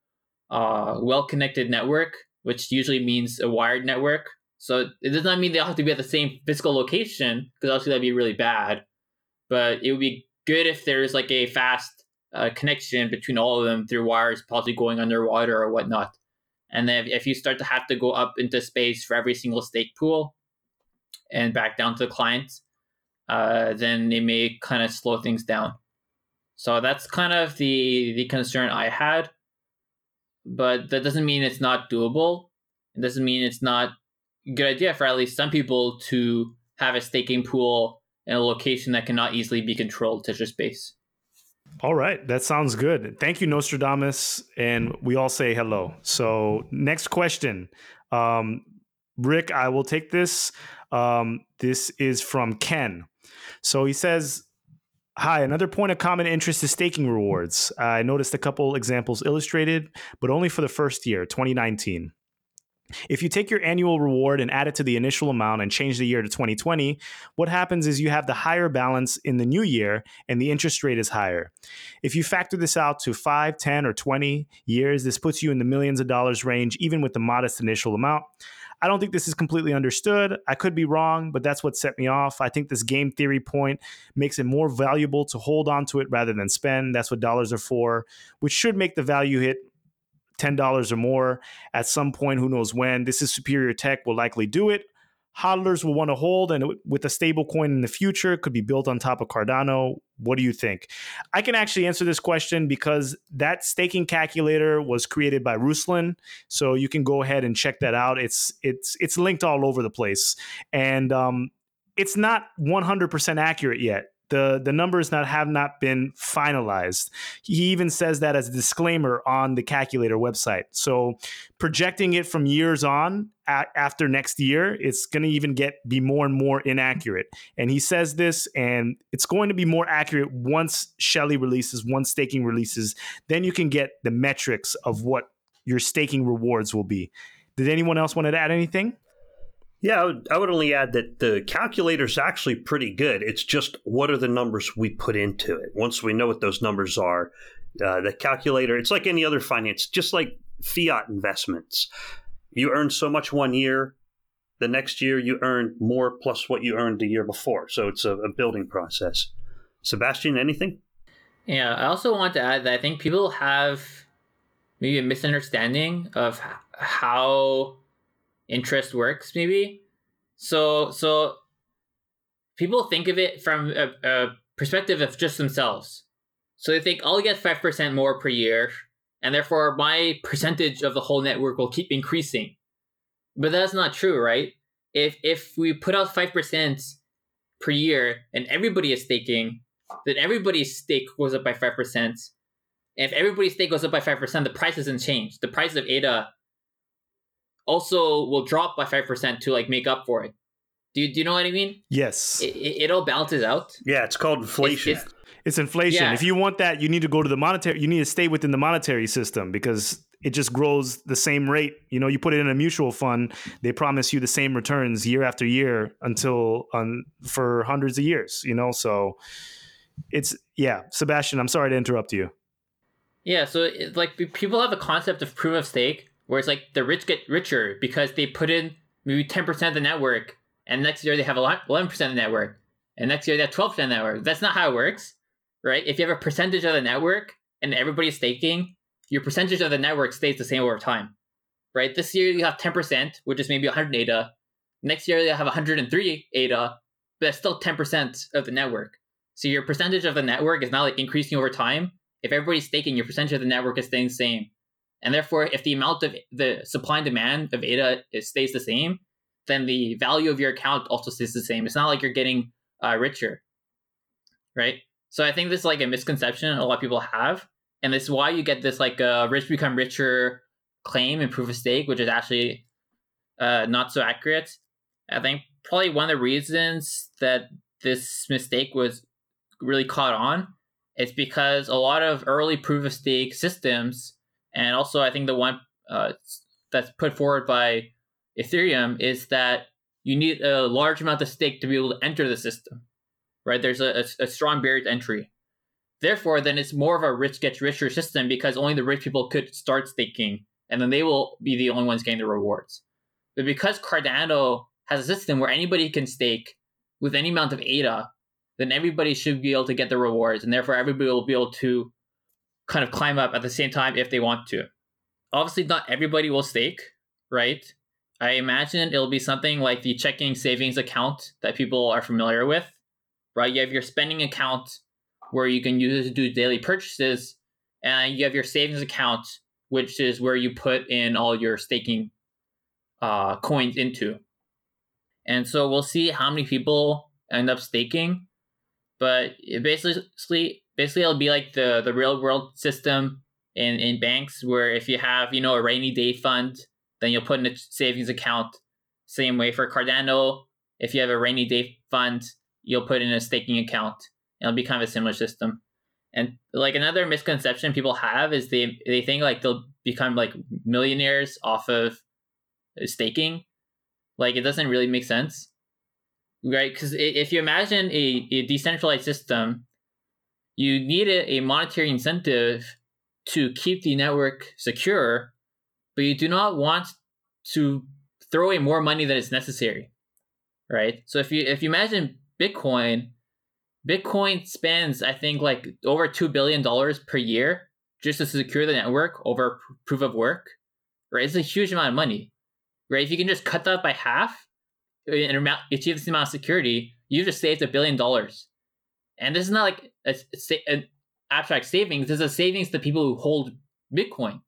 uh, well-connected network, which usually means a wired network. So it does not mean they all have to be at the same physical location, because obviously that'd be really bad. But it would be good if there's like a fast uh, connection between all of them through wires, possibly going underwater or whatnot. And then if you start to have to go up into space for every single stake pool and back down to the client, uh, then they may kind of slow things down. So that's kind of the the concern I had. But that doesn't mean it's not doable. It doesn't mean it's not a good idea for at least some people to have a staking pool in a location that cannot easily be controlled, such as space. All right, that sounds good. Thank you, Nostradamus, and we all say hello. So, next question, um, Rick, I will take this. Um, this is from Ken. So he says, Hi, another point of common interest is staking rewards. I noticed a couple examples illustrated, but only for the first year, 2019. If you take your annual reward and add it to the initial amount and change the year to 2020, what happens is you have the higher balance in the new year and the interest rate is higher. If you factor this out to 5, 10, or 20 years, this puts you in the millions of dollars range, even with the modest initial amount. I don't think this is completely understood. I could be wrong, but that's what set me off. I think this game theory point makes it more valuable to hold on to it rather than spend. That's what dollars are for, which should make the value hit $10 or more at some point, who knows when. This is superior tech, will likely do it. Hodlers will want to hold, and with a stable coin in the future, could be built on top of Cardano. What do you think? I can actually answer this question because that staking calculator was created by Ruslan, so you can go ahead and check that out. It's it's it's linked all over the place, and um, it's not 100% accurate yet the the numbers not have not been finalized. He even says that as a disclaimer on the calculator website. So projecting it from years on after next year, it's going to even get be more and more inaccurate. And he says this, and it's going to be more accurate once Shelley releases, once staking releases. Then you can get the metrics of what your staking rewards will be. Did anyone else want to add anything? Yeah, I would, I would, only add that the calculator is actually pretty good. It's just what are the numbers we put into it. Once we know what those numbers are, uh, the calculator, it's like any other finance, just like fiat investments. You earn so much one year, the next year you earn more plus what you earned the year before. So it's a, a building process. Sebastien, anything? Yeah, I also want to add that I think people have maybe a misunderstanding of how interest works maybe. So so people think of it from a, a perspective of just themselves. So they think i'll get 5% more per year and therefore my percentage of the whole network will keep increasing. But that's not true right? If if we put out 5% per year and everybody is staking then everybody's stake goes up by 5% and if everybody's stake goes up by 5% the price doesn't change. The price of ada also will drop by 5% to like make up for it. Do you, do you know what I mean? Yes. It, it, all balances out. Yeah, it's called inflation. It's, it's, it's inflation. Yeah. If you want that, you need to go to the monetary, you need to stay within the monetary system because it just grows the same rate. You know, you put it in a mutual fund, they promise you the same returns year after year until um, for hundreds of years, you know? So it's, yeah, Sebastien, I'm sorry to interrupt you. Yeah, so it, like people have a concept of proof of stake where it's like the rich get richer because they put in maybe 10% of the network and next year they have a lot 11% of the network and next year they have 12% of the network. That's not how it works, right? If you have a percentage of the network and everybody's staking, your percentage of the network stays the same over time, right? This year you have 10%, which is maybe 100 ADA. Next year you have 103 ADA, but that's still 10% of the network. So your percentage of the network is not like increasing over time. If everybody's staking, your percentage of the network is staying the same. And therefore, if the amount of the supply and demand of ADA stays the same, then the value of your account also stays the same. It's not like you're getting uh, richer, right? So I think this is like a misconception a lot of people have, and this is why you get this like uh, rich become richer claim in proof of stake, which is actually uh, not so accurate. I think probably one of the reasons that this mistake was really caught on is because a lot of early proof of stake systems and also, I think the one uh, that's put forward by Ethereum is that you need a large amount of stake to be able to enter the system, right? There's a, a, a strong barrier to entry. Therefore, then it's more of a rich gets richer system because only the rich people could start staking, and then they will be the only ones getting the rewards. But because Cardano has a system where anybody can stake with any amount of ADA, then everybody should be able to get the rewards, and therefore everybody will be able to kind of climb up at the same time if they want to. obviously not everybody will stake, right? I imagine it'll be something like the checking savings account that people are familiar with, right? You have your spending account where you can use it to do daily purchases, and you have your savings account, which is where you put in all your staking uh, coins into. And so we'll see how many people end up staking, but basically, basically it'll be like the the real world system in in banks where if you have you know a rainy day fund then you'll put in a savings account. Same way for Cardano. If you have a rainy day fund, you'll put in a staking account. It'll be kind of a similar system. And like another misconception people have is they they think like they'll become like millionaires off of staking. Like it doesn't really make sense, right? Because if you imagine a, a decentralized system, you need a, monetary incentive to keep the network secure but you do not want to throw away more money than is necessary, right? So if you if you imagine Bitcoin, Bitcoin spends I think like over two billion dollars per year just to secure the network over proof of work, right? It's a huge amount of money, right? If you can just cut that by half uh, and achieve this amount of security, you just saved a billion dollars. And this is not like a, a, abstract savings. This is a savings to people who hold Bitcoin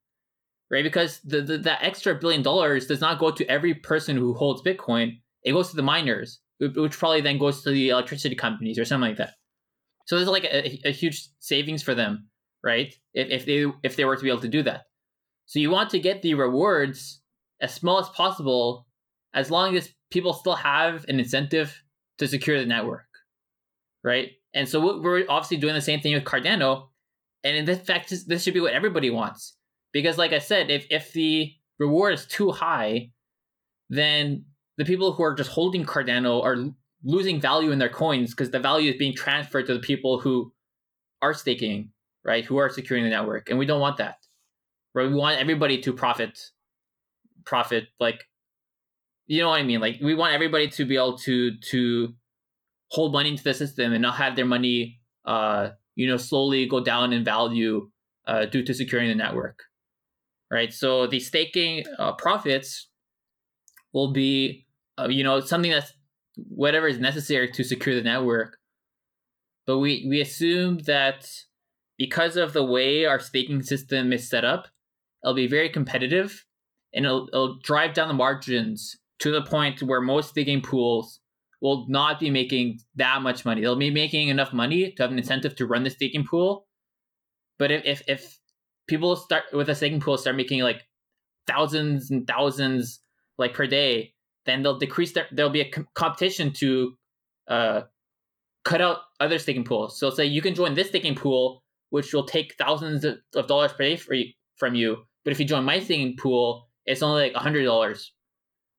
right? Because the, the that extra billion dollars does not go to every person who holds Bitcoin. It goes to the miners, which probably then goes to the electricity companies or something like that. So there's like a, a huge savings for them, right? If, if they if they were to be able to do that. So you want to get the rewards as small as possible, as long as people still have an incentive to secure the network, right? And so we're obviously doing the same thing with Cardano, and in fact, this should be what everybody wants. Because like i said if if the reward is too high then the people who are just holding cardano are losing value in their coins because the value is being transferred to the people who are staking right? Who are securing the network and we don't want that right? We want everybody to profit profit like you know what i mean? Like we want everybody to be able to to hold money into the system and not have their money uh you know slowly go down in value uh, due to securing the network right? So the staking uh, profits will be, uh, you know, something that's whatever is necessary to secure the network. But we we assume that because of the way our staking system is set up, it'll be very competitive, and it'll, it'll drive down the margins to the point where most staking pools will not be making that much money. They'll be making enough money to have an incentive to run the staking pool. But if, if, if people start with a staking pool start making like thousands and thousands like per day, then they'll decrease their there'll be a com- competition to uh cut out other staking pools. So say you can join this staking pool, which will take thousands of, dollars per day you, from you. But if you join my staking pool, it's only like hundred dollars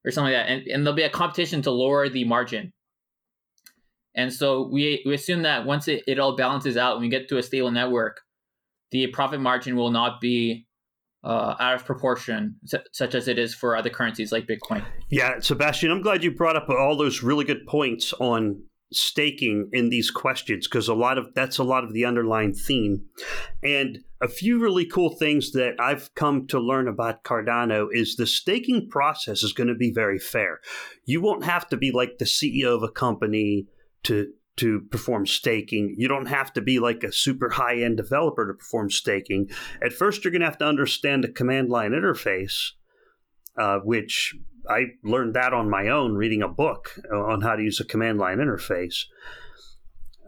or something like that, and, and there'll be a competition to lower the margin. And so we we assume that once it, it all balances out, when we get to a stable network, the profit margin will not be uh, out of proportion, such as it is for other currencies like Bitcoin. Yeah, Sebastien, I'm glad you brought up all those really good points on staking in these questions because a lot of that's a lot of the underlying theme and a few really cool things that i've come to learn about cardano is the staking process is going to be very fair you won't have to be like the ceo of a company to to perform staking. You don't have to be like a super high end developer to perform staking. At first, you're going to have to understand the command line interface, uh, which I learned that on my own reading a book on how to use a command line interface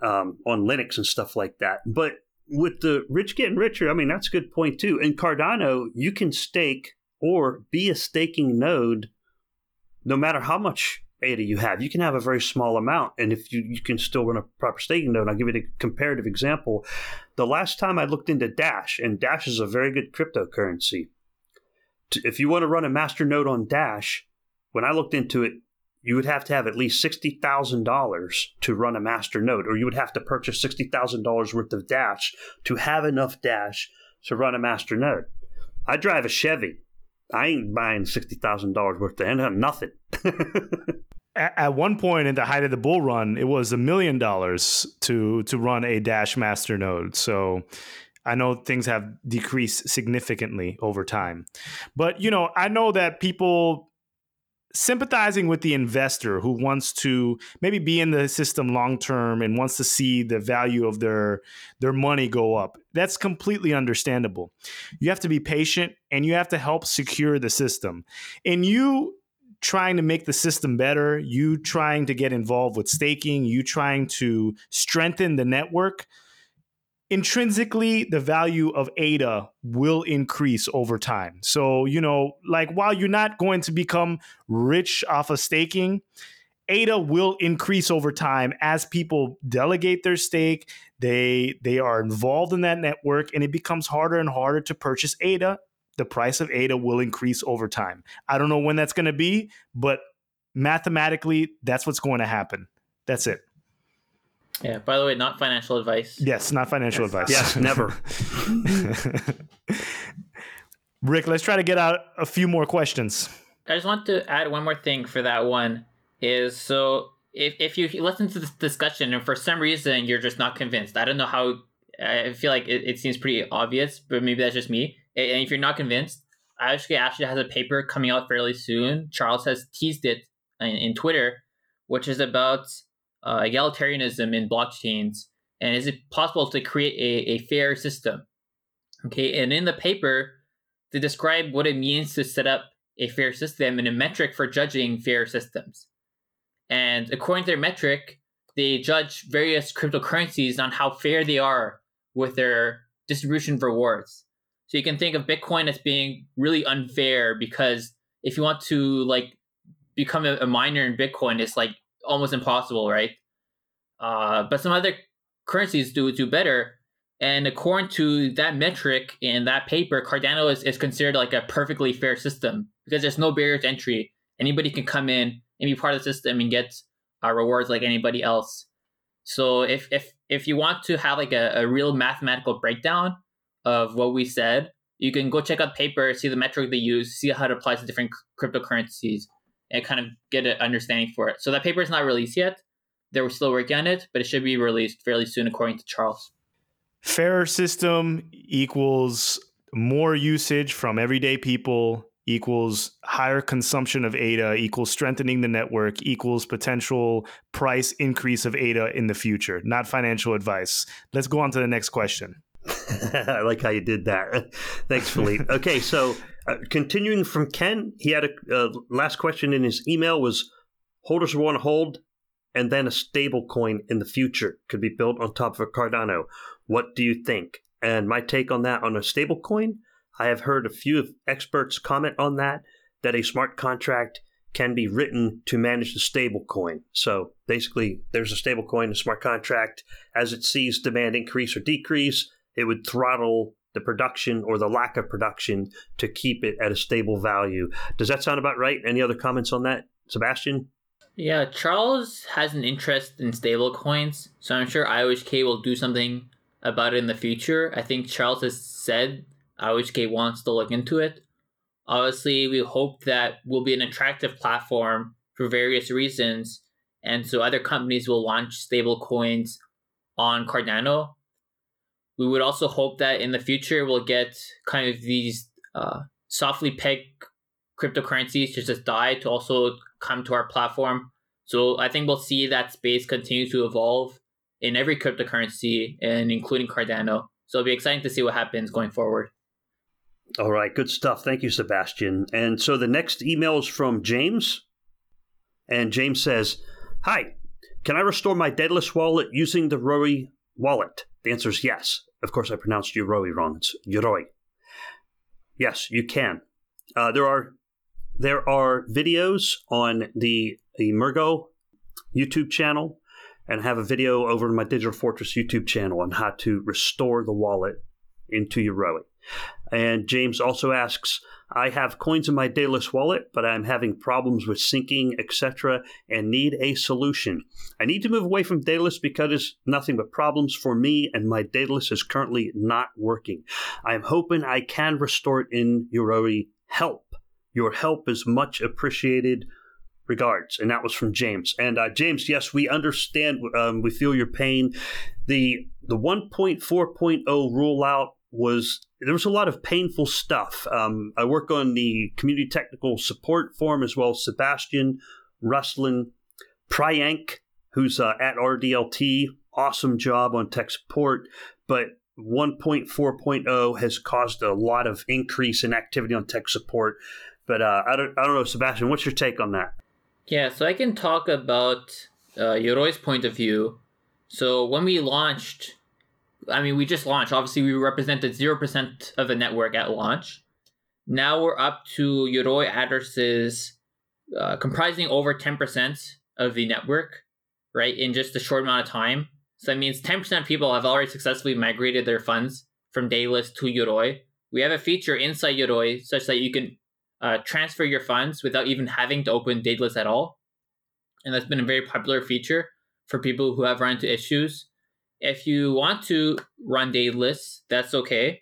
um, on Linux and stuff like that. But with the rich getting richer, I mean, that's a good point too. In Cardano, you can stake or be a staking node no matter how much ADA you have. You can have a very small amount, and if you, you can still run a proper staking node, I'll give you a comparative example. The last time I looked into Dash, and Dash is a very good cryptocurrency. If you want to run a master node on Dash, when I looked into it, you would have to have at least $60,000 to run a master node, or you would have to purchase $60,000 worth of Dash to have enough Dash to run a master node. I drive a Chevy. I ain't buying $60,000 worth of nothing. at one point in the height of the bull run, it was a million dollars to to run a Dash master node. So I know things have decreased significantly over time. But, you know, I know that people sympathizing with the investor who wants to maybe be in the system long term and wants to see the value of their their money go up that's completely understandable you have to be patient and you have to help secure the system and you trying to make the system better you trying to get involved with staking you trying to strengthen the network intrinsically the value of ADA will increase over time. So, you know, like while you're not going to become rich off of staking, ADA will increase over time as people delegate their stake, they they are involved in that network and it becomes harder and harder to purchase ADA. The price of ADA will increase over time. I don't know when that's going to be, but mathematically that's what's going to happen. That's it. Yeah. By the way, not financial advice. Yes, not financial yes. advice. Yes, never. Rick, let's try to get out a few more questions. I just want to add one more thing for that one is so if, if you listen to this discussion and for some reason you're just not convinced, I don't know how, I feel like it, it seems pretty obvious, but maybe that's just me. And if you're not convinced, I actually actually has a paper coming out fairly soon. Charles has teased it in, in Twitter, which is about uh, egalitarianism in blockchains and is it possible to create a, a fair system? Okay and in the paper they describe what it means to set up a fair system and a metric for judging fair systems. And according to their metric they judge various cryptocurrencies on how fair they are with their distribution of rewards. So you can think of bitcoin as being really unfair because if you want to like become a, a miner in bitcoin it's like almost impossible, right? Uh, but some other currencies do do better. And according to that metric in that paper, Cardano is, is considered like a perfectly fair system because there's no barrier to entry. Anybody can come in and be part of the system and get uh, rewards like anybody else. So if if if you want to have like a, a real mathematical breakdown of what we said, you can go check out paper, see the metric they use, see how it applies to different cryptocurrencies and kind of get an understanding for it. So that paper is not released yet. They're still working on it, but it should be released fairly soon, according to Charles. Fairer system equals more usage from everyday people equals higher consumption of ADA equals strengthening the network equals potential price increase of ADA in the future. Not financial advice. Let's go on to the next question. I like how you did that. Thanks, Philippe. Okay, so uh, continuing from Ken, he had a uh, last question in his email was holders want to hold and then a stable coin in the future could be built on top of a Cardano. What do you think? And my take on that on a stable coin, I have heard a few experts comment on that, that a smart contract can be written to manage the stable coin. So basically, there's a stable coin, a smart contract. As it sees demand increase or decrease, it would throttle the production or the lack of production to keep it at a stable value. Does that sound about right? Any other comments on that, Sebastien? Yeah, Charles has an interest in stable coins, so I'm sure IOHK will do something about it in the future. I think Charles has said IOHK wants to look into it. Obviously, we hope that will be an attractive platform for various reasons, and so other companies will launch stable coins on Cardano we would also hope that in the future we'll get kind of these uh, softly pegged cryptocurrencies such as DAI to also come to our platform. So I think we'll see that space continue to evolve in every cryptocurrency and including Cardano. So it'll be exciting to see what happens going forward. All right, good stuff. Thank you, Sebastien. And so the next email is from James. And James says, Hi, can I restore my Daedalus wallet using the Yoroi wallet? The answer is yes. Of course, I pronounced Yoroi wrong. It's Yoroi. Yes, you can. Uh, there are there are videos on the Emurgo YouTube channel, and I have a video over on my Digital Fortress YouTube channel on how to restore the wallet into Yoroi. And James also asks, I have coins in my Daedalus wallet, but I'm having problems with syncing, etc., and need a solution. I need to move away from Daedalus because it's nothing but problems for me, and my Daedalus is currently not working. I'm hoping I can restore it in Yoroi help. Your help is much appreciated. Regards. And that was from James. And uh, James, yes, we understand. Um, we feel your pain. the the 1.4.0 rollout was there was a lot of painful stuff. Um, I work on the community technical support forum as well as Sebastien, Rustlin, Priyank, who's uh, at RDLT. Awesome job on tech support, but 1.4.0 has caused a lot of increase in activity on tech support. But uh, I don't, I don't know, Sebastien. What's your take on that? Yeah, so I can talk about uh, point of view. So when we launched, I mean, we just launched. Obviously, we represented zero percent of the network at launch. Now we're up to Yoroi addresses uh, comprising over ten percent of the network, right? In just a short amount of time. So that means 10% of people have already successfully migrated their funds from Daedalus to Yoroi. We have a feature inside Yoroi such that you can uh, transfer your funds without even having to open Daedalus at all. And that's been a very popular feature for people who have run into issues. If you want to run Daedalus, that's okay.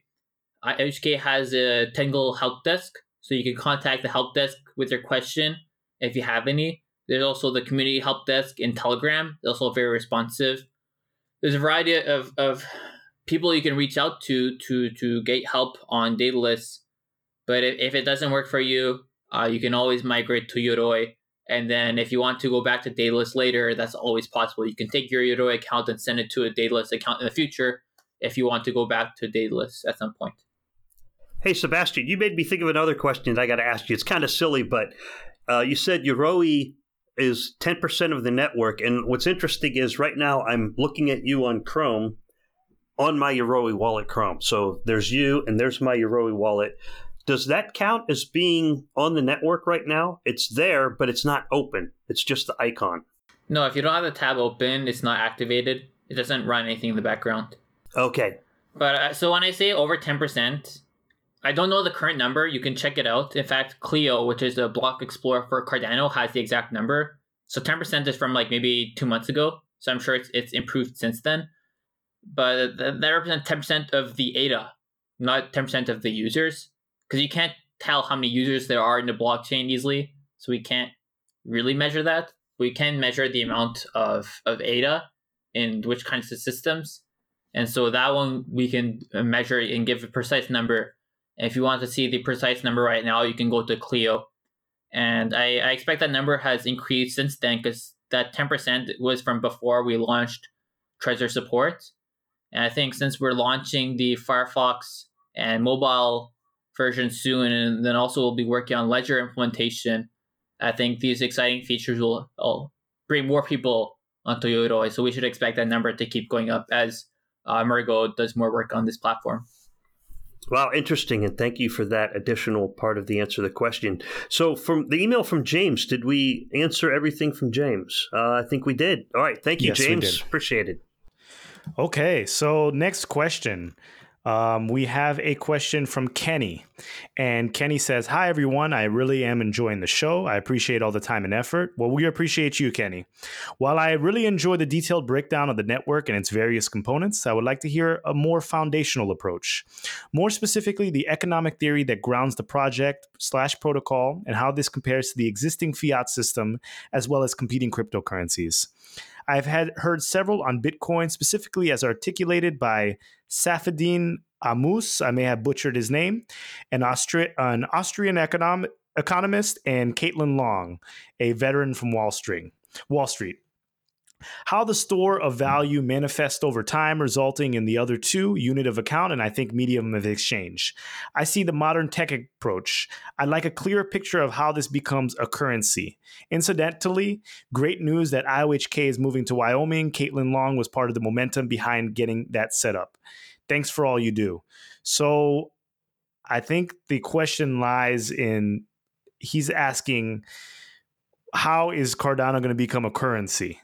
IOHK has a Tangle help desk, so you can contact the help desk with your question if you have any. There's also the community help desk in Telegram, They're also very responsive there's a variety of, of people you can reach out to to to get help on Daedalus. But if, if it doesn't work for you, uh, you can always migrate to Yoroi. And then if you want to go back to Daedalus later, that's always possible. You can take your Yoroi account and send it to a Daedalus account in the future if you want to go back to Daedalus at some point. Hey, Sebastien, you made me think of another question that I got to ask you. It's kind of silly, but uh, you said Yoroi is 10% of the network. And what's interesting is right now I'm looking at you on Chrome on my Yoroi wallet Chrome. So there's you and there's my Yoroi wallet. Does that count as being on the network right now? It's there, but it's not open. It's just the icon. No, if you don't have the tab open, it's not activated. It doesn't run anything in the background. Okay. But uh, so when I say over 10%, I don't know the current number. You can check it out. In fact, Clio, which is a block explorer for Cardano, has the exact number. So 10% is from like maybe two months ago. So I'm sure it's, it's improved since then. But that represents 10% of the ADA, not 10% of the users. Because you can't tell how many users there are in the blockchain easily. So we can't really measure that. We can measure the amount of, of ADA in which kinds of systems. And so that one we can uh, measure and give a precise number if you want to see the precise number right now, you can go to Clio. And I, I expect that number has increased since then because that 10% was from before we launched Trezor support. And I think since we're launching the Firefox and mobile version soon, and then also we'll be working on Ledger implementation, I think these exciting features will, will bring more people onto Yoroi. So we should expect that number to keep going up as uh, Emurgo does more work on this platform. Wow, interesting, and thank you for that additional part of the answer to the question. So, from the email from James, did we answer everything from James? Uh, I think we did. All right, thank you, yes, James. Appreciate it. Okay, so next question. Um, we have a question from Kenny. And Kenny says, Hi, everyone. I really am enjoying the show. I appreciate all the time and effort. Well, we appreciate you, Kenny. While I really enjoy the detailed breakdown of the network and its various components, I would like to hear a more foundational approach. More specifically, the economic theory that grounds the project slash protocol and how this compares to the existing fiat system as well as competing cryptocurrencies. I've had heard several on Bitcoin, specifically as articulated by Saifedean Ammous. I may have butchered his name, an, Austri- an Austrian econom- economist, and Caitlin Long, a veteran from Wall Street. Wall Street how the store of value manifests over time, resulting in the other two unit of account and I think medium of exchange. I see the modern tech approach. I'd like a clearer picture of how this becomes a currency. Incidentally, great news that IOHK is moving to Wyoming. Caitlin Long was part of the momentum behind getting that set up. Thanks for all you do. So I think the question lies in he's asking how is Cardano going to become a currency?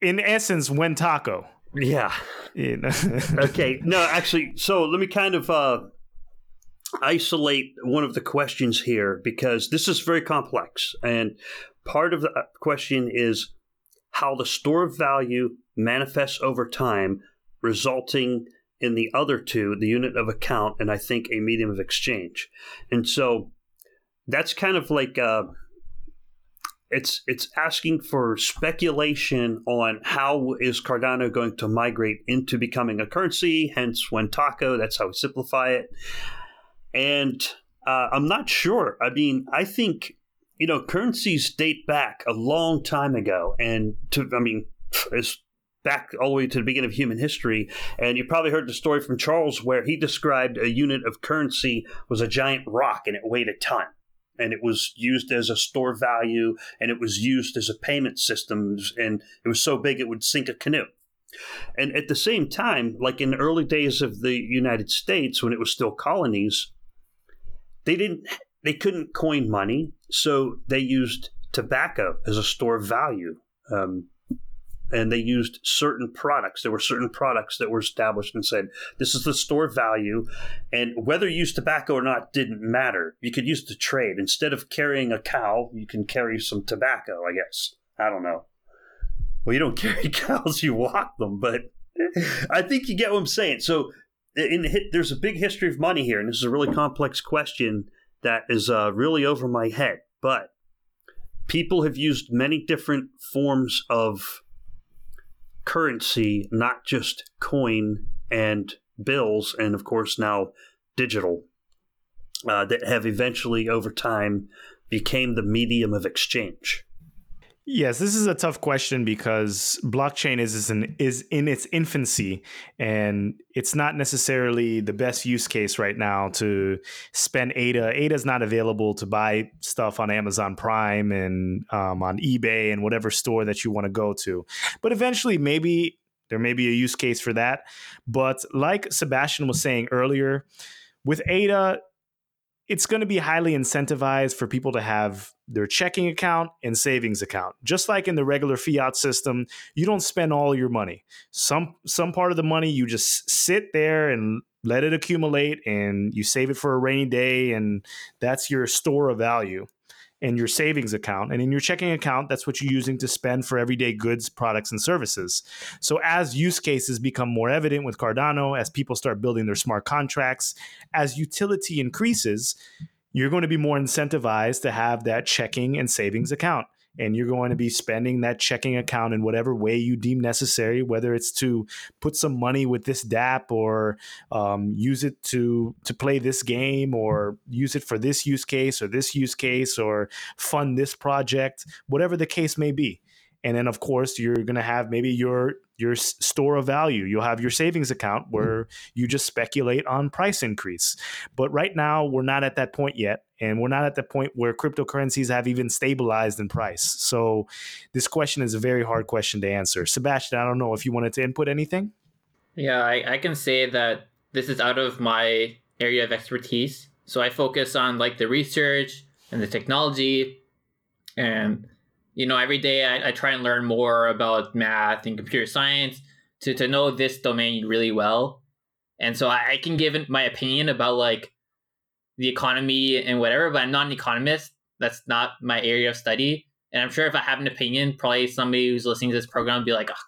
In essence, when taco. Yeah. okay. No, actually, so let me kind of uh, isolate one of the questions here because this is very complex. And part of the uh, question is how the store of value manifests over time, resulting in the other two, the unit of account, and I think a medium of exchange. And so that's kind of like. Uh, it's it's asking for speculation on how is Cardano going to migrate into becoming a currency. Hence, when Taco, that's how we simplify it. And uh, I'm not sure. I mean, I think you know currencies date back a long time ago, and to I mean, it's back all the way to the beginning of human history. And you probably heard the story from Charles where he described a unit of currency was a giant rock and it weighed a ton and it was used as a store value and it was used as a payment system and it was so big it would sink a canoe. And at the same time like in the early days of the united states when it was still colonies they didn't they couldn't coin money so they used tobacco as a store of value. Um, and they used certain products. There were certain products that were established and said, this is the store value. And whether you use tobacco or not didn't matter. You could use to trade. Instead of carrying a cow, you can carry some tobacco, I guess. I don't know. Well, you don't carry cows, you walk them, but I think you get what I'm saying. So, in the, there's a big history of money here, and this is a really complex question that is uh, really over my head. But people have used many different forms of currency, not just coin and bills, and of course now digital, uh, that have eventually over time became the medium of exchange. Yes, this is a tough question because blockchain is is in, is in its infancy, and it's not necessarily the best use case right now to spend ADA. ADA is not available to buy stuff on Amazon Prime and um, on eBay and whatever store that you want to go to. But eventually, maybe there may be a use case for that. But like Sebastien was saying earlier, with ADA, it's going to be highly incentivized for people to have their checking account and savings account. Just like in the regular fiat system, you don't spend all your money. Some some part of the money you just sit there and let it accumulate and you save it for a rainy day and that's your store of value in your savings account. And in your checking account, that's what you're using to spend for everyday goods, products, and services. So, as use cases become more evident with Cardano, as people start building their smart contracts, as utility increases, you're going to be more incentivized to have that checking and savings account and you're going to be spending that checking account in whatever way you deem necessary, whether it's to put some money with this DAP or um, use it to to play this game or use it for this use case or this use case or fund this project, whatever the case may be. And then, of course, you're going to have maybe your your store of value. You'll have your savings account hmm. where you just speculate on price increase. But right now, we're not at that point yet. And we're not at the point where cryptocurrencies have even stabilized in price. So this question is a very hard question to answer. Sebastien, I don't know if you wanted to input anything. Yeah, I, I can say that this is out of my area of expertise. So I focus on like the research and the technology and you know, every day I, I try and learn more about math and computer science to, to know this domain really well. And so I, I can give my opinion about like the economy and whatever, but I'm not an economist. That's not my area of study. And I'm sure if I have an opinion, probably somebody who's listening to this program will be like, oh,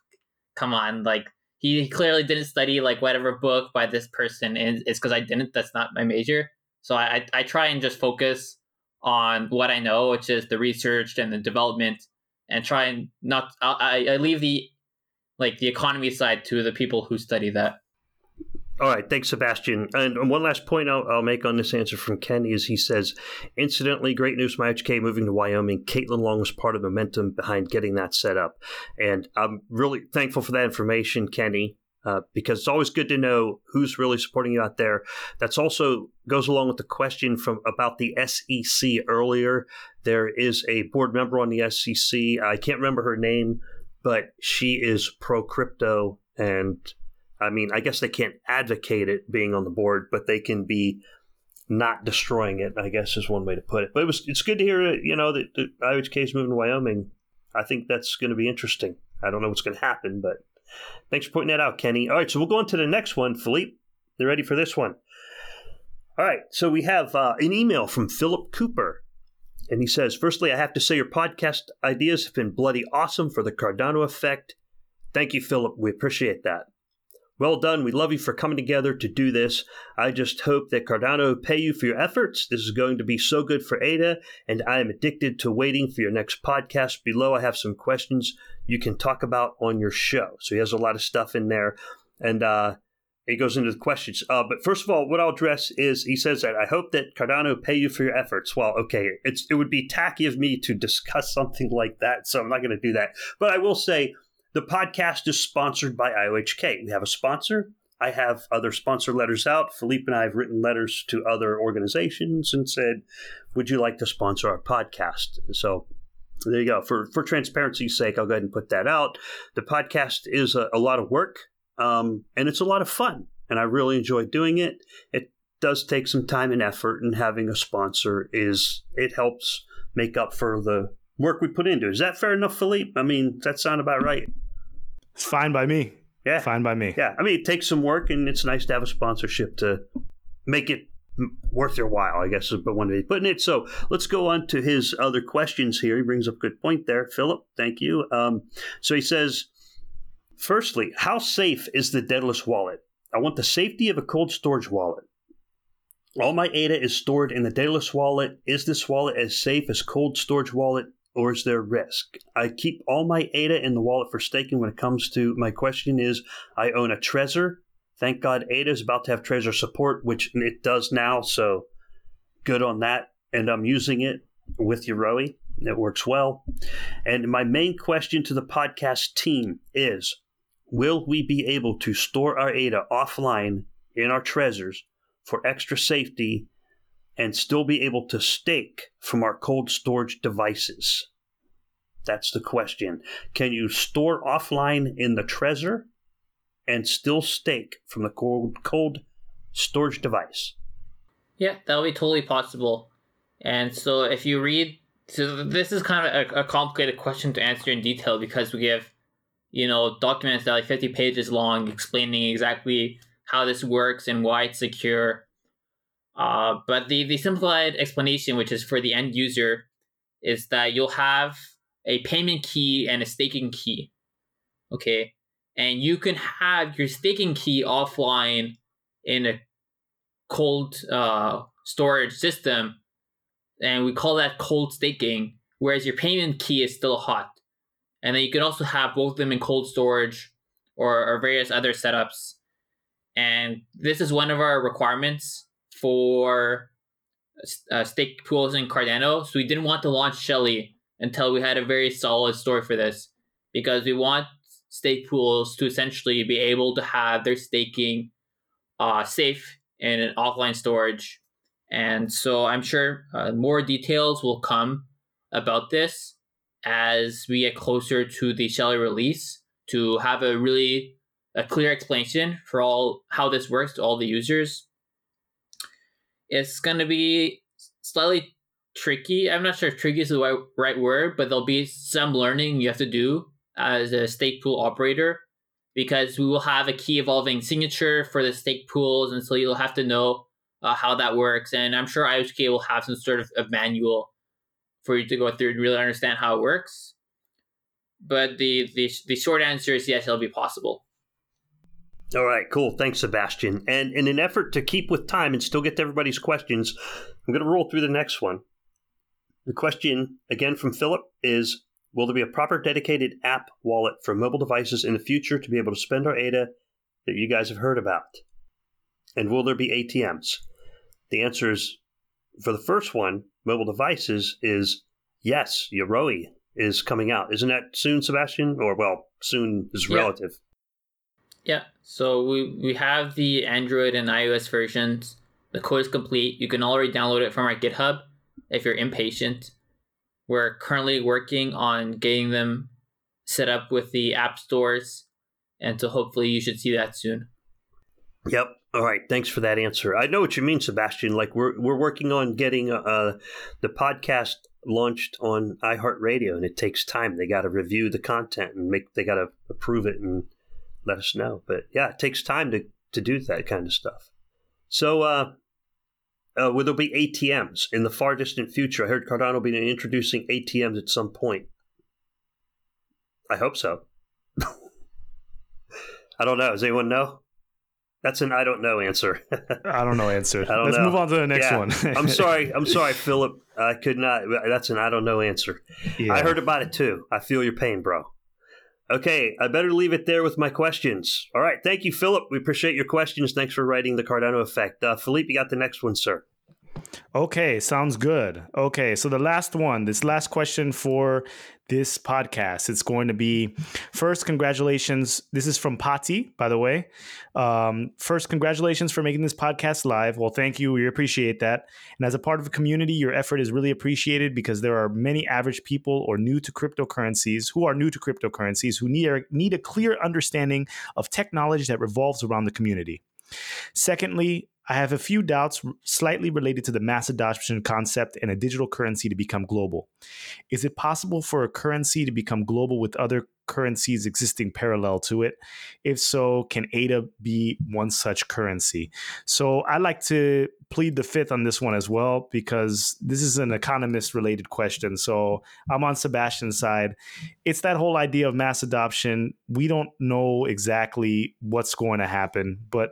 come on, like he clearly didn't study like whatever book by this person. And it's because I didn't. That's not my major. So I, I try and just focus on what I know, which is the research and the development, and try and not. I, I leave the like the economy side to the people who study that. All right, thanks, Sebastien. And one last point I'll, I'll, make on this answer from Kenny is he says, incidentally, great news for HK moving to Wyoming. Caitlin Long was part of momentum behind getting that set up. And I'm really thankful for that information, Kenny. Uh, because it's always good to know who's really supporting you out there. That's also goes along with the question from about the SEC earlier. There is a board member on the SEC. I can't remember her name, but she is pro crypto, and I mean, I guess they can't advocate it being on the board, but they can be not destroying it. I guess is one way to put it. But it was it's good to hear you know that, that IOHK is moving to Wyoming. I think that's going to be interesting. I don't know what's going to happen, but Thanks for pointing that out, Kenny. All right, so we'll go on to the next one. Philippe, you ready for this one? All right, so we have uh, an email from Philip Cooper. And he says, Firstly, I have to say your podcast ideas have been bloody awesome for the Cardano effect. Thank you, Philip. We appreciate that. Well done. We love you for coming together to do this. I just hope that Cardano pay you for your efforts. This is going to be so good for Ada, and I am addicted to waiting for your next podcast. Below, I have some questions you can talk about on your show. So he has a lot of stuff in there, and uh, he goes into the questions. Uh, but first of all, what I'll address is he says that I hope that Cardano pay you for your efforts. Well, okay, it's it would be tacky of me to discuss something like that, so I'm not going to do that. But I will say the podcast is sponsored by IOHK. We have a sponsor. I have other sponsor letters out. Philippe and I have written letters to other organizations and said, "Would you like to sponsor our podcast?" So there you go. For for transparency's sake, I'll go ahead and put that out. The podcast is a, a lot of work, um, and it's a lot of fun, and I really enjoy doing it. It does take some time and effort, and having a sponsor is it helps make up for the work we put into. it. Is that fair enough, Philippe? I mean, that sound about right? It's fine by me. Yeah. Fine by me. Yeah. I mean, it takes some work, and it's nice to have a sponsorship to make it worth your while, I guess is but one way of putting it. So let's go on to his other questions here. He brings up a good point there. Philip, thank you. Um, so he says, firstly, how safe is the Daedalus wallet? I want the safety of a cold storage wallet. All my ADA is stored in the Daedalus wallet. Is this wallet as safe as cold storage wallet? Or is there risk? I keep all my ADA in the wallet for staking when it comes to my question is I own a Trezor. Thank God ADA is about to have Trezor support, which it does now, so good on that. And I'm using it with Yoroi. It works well. And my main question to the podcast team is Will we be able to store our ADA offline in our Trezors for extra safety and still be able to stake from our cold storage devices? That's the question. Can you store offline in the Trezor and still stake from the cold, cold storage device? Yeah, that'll be totally possible. And so if you read, so this is kind of a, a complicated question to answer in detail because we have, you know, documents that are like 50 pages long explaining exactly how this works and why it's secure. Uh, but the, the simplified explanation, which is for the end user, is that you'll have a payment key and a staking key. Okay. And you can have your staking key offline in a cold uh, storage system. And we call that cold staking, whereas your payment key is still hot. And then you can also have both of them in cold storage or, or various other setups. And this is one of our requirements for uh, stake pools in Cardano. So we didn't want to launch Shelley until we had a very solid story for this because we want stake pools to essentially be able to have their staking uh, safe in an offline storage. And so I'm sure uh, more details will come about this as we get closer to the Shelley release to have a really a clear explanation for all how this works to all the users. It's going to be slightly tricky. I'm not sure if tricky is the right, word, but there'll be some learning you have to do as a stake pool operator because we will have a key evolving signature for the stake pools, and so you'll have to know uh, how that works. And I'm sure IOHK will have some sort of, of manual for you to go through and really understand how it works. But the, the the short answer is yes, it'll be possible. All right, cool. Thanks, Sebastien. And in an effort to keep with time and still get to everybody's questions, I'm going to roll through the next one. The question, again from Philip, is Will there be a proper dedicated app wallet for mobile devices in the future to be able to spend our ADA that you guys have heard about? And will there be ATMs? The answer is for the first one, mobile devices, is yes, Yoroi is coming out. Isn't that soon, Sebastien? Or, well, soon is Yeah. relative. Yeah. So we we have the Android and iOS versions. The code is complete. You can already download it from our GitHub if you're impatient. We're currently working on getting them set up with the app stores, and so hopefully you should see that soon. Yep. All right. Thanks for that answer. I know what you mean, Sebastien. Like we're we're working on getting uh, the podcast launched on iHeartRadio, and it takes time. They got to review the content and make they got to approve it and let us know. But yeah, it takes time to to do that kind of stuff. So, uh, uh, will there be ATMs in the far distant future? I heard Cardano will be introducing ATMs at some point. I hope so. I don't know. Does anyone know? That's an I don't know answer. I don't know answer. I don't Let's know. move on to the next Yeah. one. I'm sorry. I'm sorry, Philip. I could not. That's an I don't know answer. Yeah. I heard about it too. I feel your pain, bro. Okay, I better leave it there with my questions. All right, thank you, Philip. We appreciate your questions. Thanks for writing the Cardano effect. Uh, Philippe, you got the next one, sir. Okay, sounds good. Okay, so the last one, this last question for this podcast, it's going to be first, congratulations. This is from Pati, by the way. Um, first, congratulations for making this podcast live. Well, thank you. We appreciate that. And as a part of a community, your effort is really appreciated because there are many average people or new to cryptocurrencies who are new to cryptocurrencies who need a, need a clear understanding of technology that revolves around the community. Secondly, I have a few doubts slightly related to the mass adoption concept and a digital currency to become global. Is it possible for a currency to become global with other currencies existing parallel to it? If so, can ADA be one such currency? So I like to plead the fifth on this one as well because this is an economist related question. So I'm on Sebastien's side. It's that whole idea of mass adoption. We don't know exactly what's going to happen, but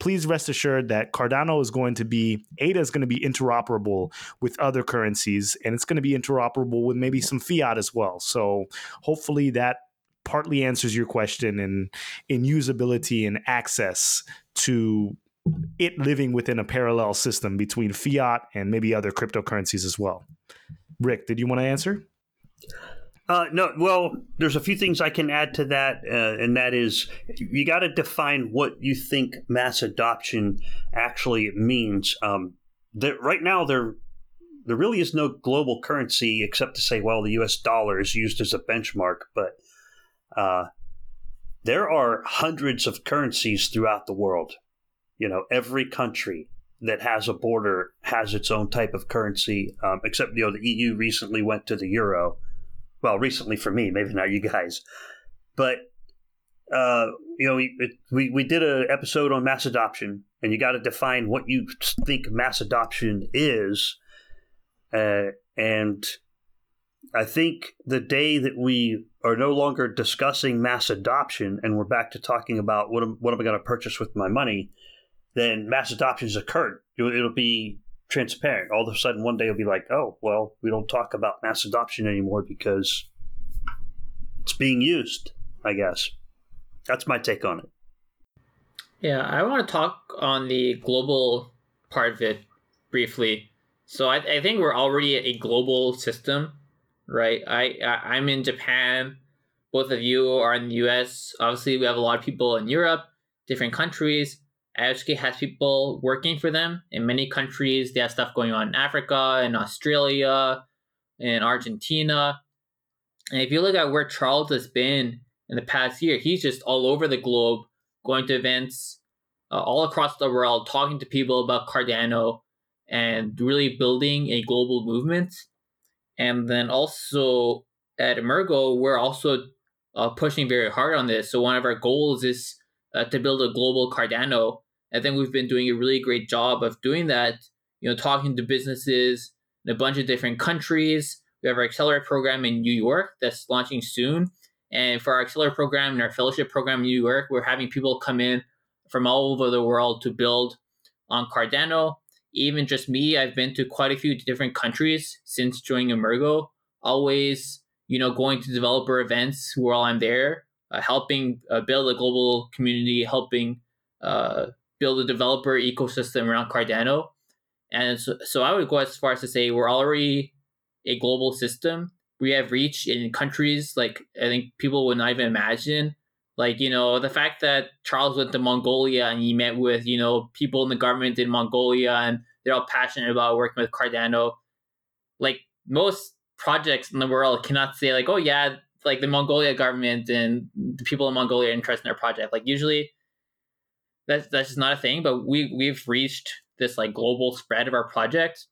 please rest assured that Cardano is going to be ADA is going to be interoperable with other currencies, and it's going to be interoperable with maybe some fiat as well. So hopefully that partly answers your question in in usability and access to it living within a parallel system between fiat and maybe other cryptocurrencies as well. Rick, did you want to answer? Uh, no, well, there's a few things I can add to that, uh, and that is you got to define what you think mass adoption actually means. Um, that right now there there really is no global currency except to say, well, the U.S. dollar is used as a benchmark, but uh, there are hundreds of currencies throughout the world. You know, every country that has a border has its own type of currency, um, except you know the EU recently went to the euro well, recently for me, maybe not you guys, but uh, you know, we, we we did an episode on mass adoption, and you got to define what you think mass adoption is, uh, and I think the day that we are no longer discussing mass adoption, and we're back to talking about what am, what am I going to purchase with my money, then mass adoption has occurred. It'll, it'll be transparent. All of a sudden, one day it'll be like, oh, well, we don't talk about mass adoption anymore because it's being used, I guess. That's my take on it. Yeah, I want to talk on the global part of it briefly. So I, I think we're already a global system, right? I, I I'm in Japan. Both of you are in the U.S. Obviously, we have a lot of people in Europe, different countries. IOHK has people working for them in many countries. They have stuff going on in Africa, in Australia, in Argentina. And if you look at where Charles has been in the past year, he's just all over the globe, going to events uh, all across the world, talking to people about Cardano and really building a global movement. And then also at Emurgo, we're also uh, pushing very hard on this. So one of our goals is uh, to build a global Cardano. I think we've been doing a really great job of doing that. You know, talking to businesses in a bunch of different countries. We have our accelerator program in New York that's launching soon. And for our accelerator program and our fellowship program in New York, we're having people come in from all over the world to build on Cardano. Even just me, I've been to quite a few different countries since joining Emurgo. Always, you know, going to developer events while I'm there, uh, helping uh, build a global community, helping uh, build a developer ecosystem around Cardano. And so, so I would go as far as to say we're already a global system. We have reach in countries like I think people would not even imagine. Like, you know, the fact that Charles went to Mongolia and he met with, you know, people in the government in Mongolia and they're all passionate about working with Cardano. Like most projects in the world cannot say like, oh yeah, like the Mongolia government and the people in Mongolia are interested in our project. Like usually that's that's just not a thing. But we we've reached this like global spread of our project.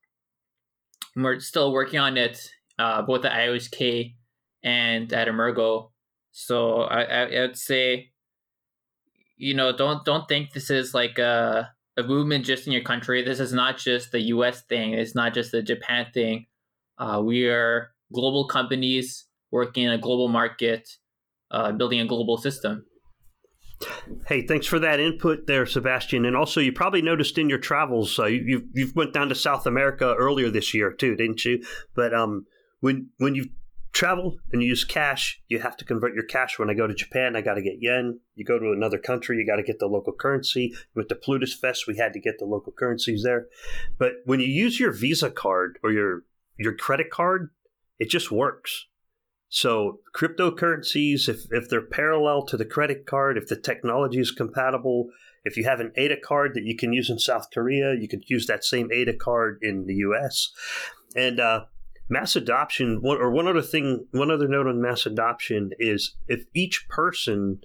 And we're still working on it, uh, both at IOHK and at Emurgo. So I, I would say, you know, don't don't think this is like a a movement just in your country. This is not just the U.S. thing. It's not just the Japan thing. Uh, we are global companies working in a global market, uh, building a global system. Hey, thanks for that input there, Sebastien. And also, you probably noticed in your travels, uh, you you went down to South America earlier this year too, didn't you? But um, when when you travel and you use cash, you have to convert your cash. When I go to Japan, I got to get yen. You go to another country, you got to get the local currency. With the Plutus Fest, we had to get the local currencies there. But when you use your Visa card or your your credit card, it just works. So cryptocurrencies, if, if they're parallel to the credit card, if the technology is compatible, if you have an ADA card that you can use in South Korea, you could use that same ADA card in the US. And uh, mass adoption, or one other thing, one other note on mass adoption is if each person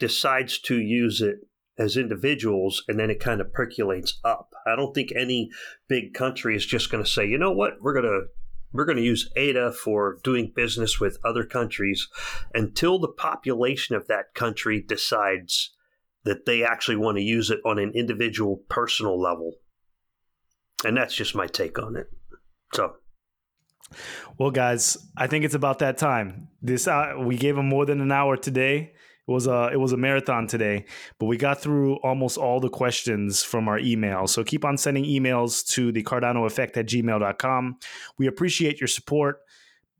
decides to use it as individuals and then it kind of percolates up. I don't think any big country is just going to say, you know what, we're going to we're going to use ADA for doing business with other countries until the population of that country decides that they actually want to use it on an individual personal level. And that's just my take on it. So well, guys, I think it's about that time. This uh, we gave them more than an hour today. It was a it was a marathon today, but we got through almost all the questions from our email. So keep on sending emails to the Cardano Effect at gmail.com. We appreciate your support.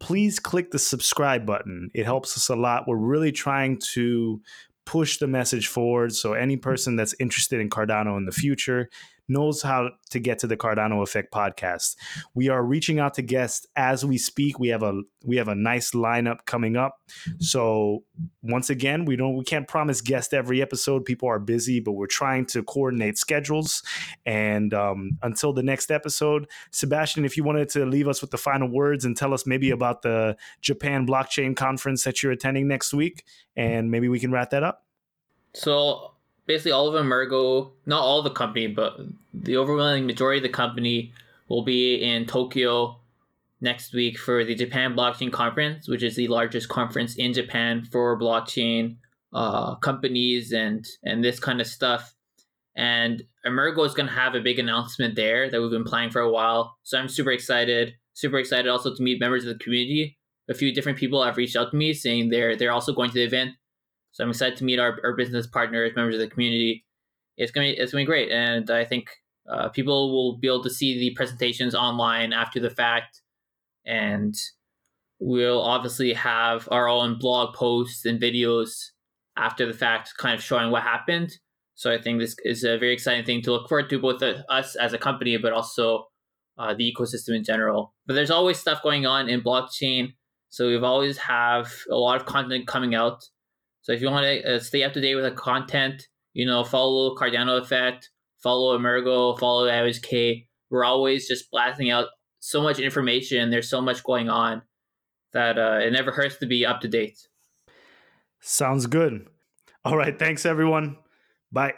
Please click the subscribe button. It helps us a lot. We're really trying to push the message forward. So any person that's interested in Cardano in the future knows how to get to the Cardano Effect podcast. We are reaching out to guests as we speak. We have a we have a nice lineup coming up. So once again, we don't we can't promise guests every episode. People are busy, but we're trying to coordinate schedules. And um, until the next episode, Sebastien, if you wanted to leave us with the final words and tell us maybe about the Japan blockchain conference that you're attending next week, and maybe we can wrap that up. So basically all of Emurgo, not all the company, but the overwhelming majority of the company will be in Tokyo next week for the Japan Blockchain Conference, which is the largest conference in Japan for blockchain uh, companies and and this kind of stuff. And Emurgo is going to have a big announcement there that we've been planning for a while. So I'm super excited. Super excited also to meet members of the community. A few different people have reached out to me saying they're they're also going to the event. So I'm excited to meet our, our business partners, members of the community. It's gonna be, it's gonna be great, and I think uh, people will be able to see the presentations online after the fact, and we'll obviously have our own blog posts and videos after the fact, kind of showing what happened. So I think this is a very exciting thing to look forward to, both us as a company, but also uh, the ecosystem in general. But there's always stuff going on in blockchain, so we've always have a lot of content coming out. So if you want to uh, stay up to date with the content, you know, follow Cardano Effect, follow Emurgo, follow IOHK. We're always just blasting out so much information. There's so much going on that uh, it never hurts to be up to date. Sounds good. All right. Thanks, everyone. Bye.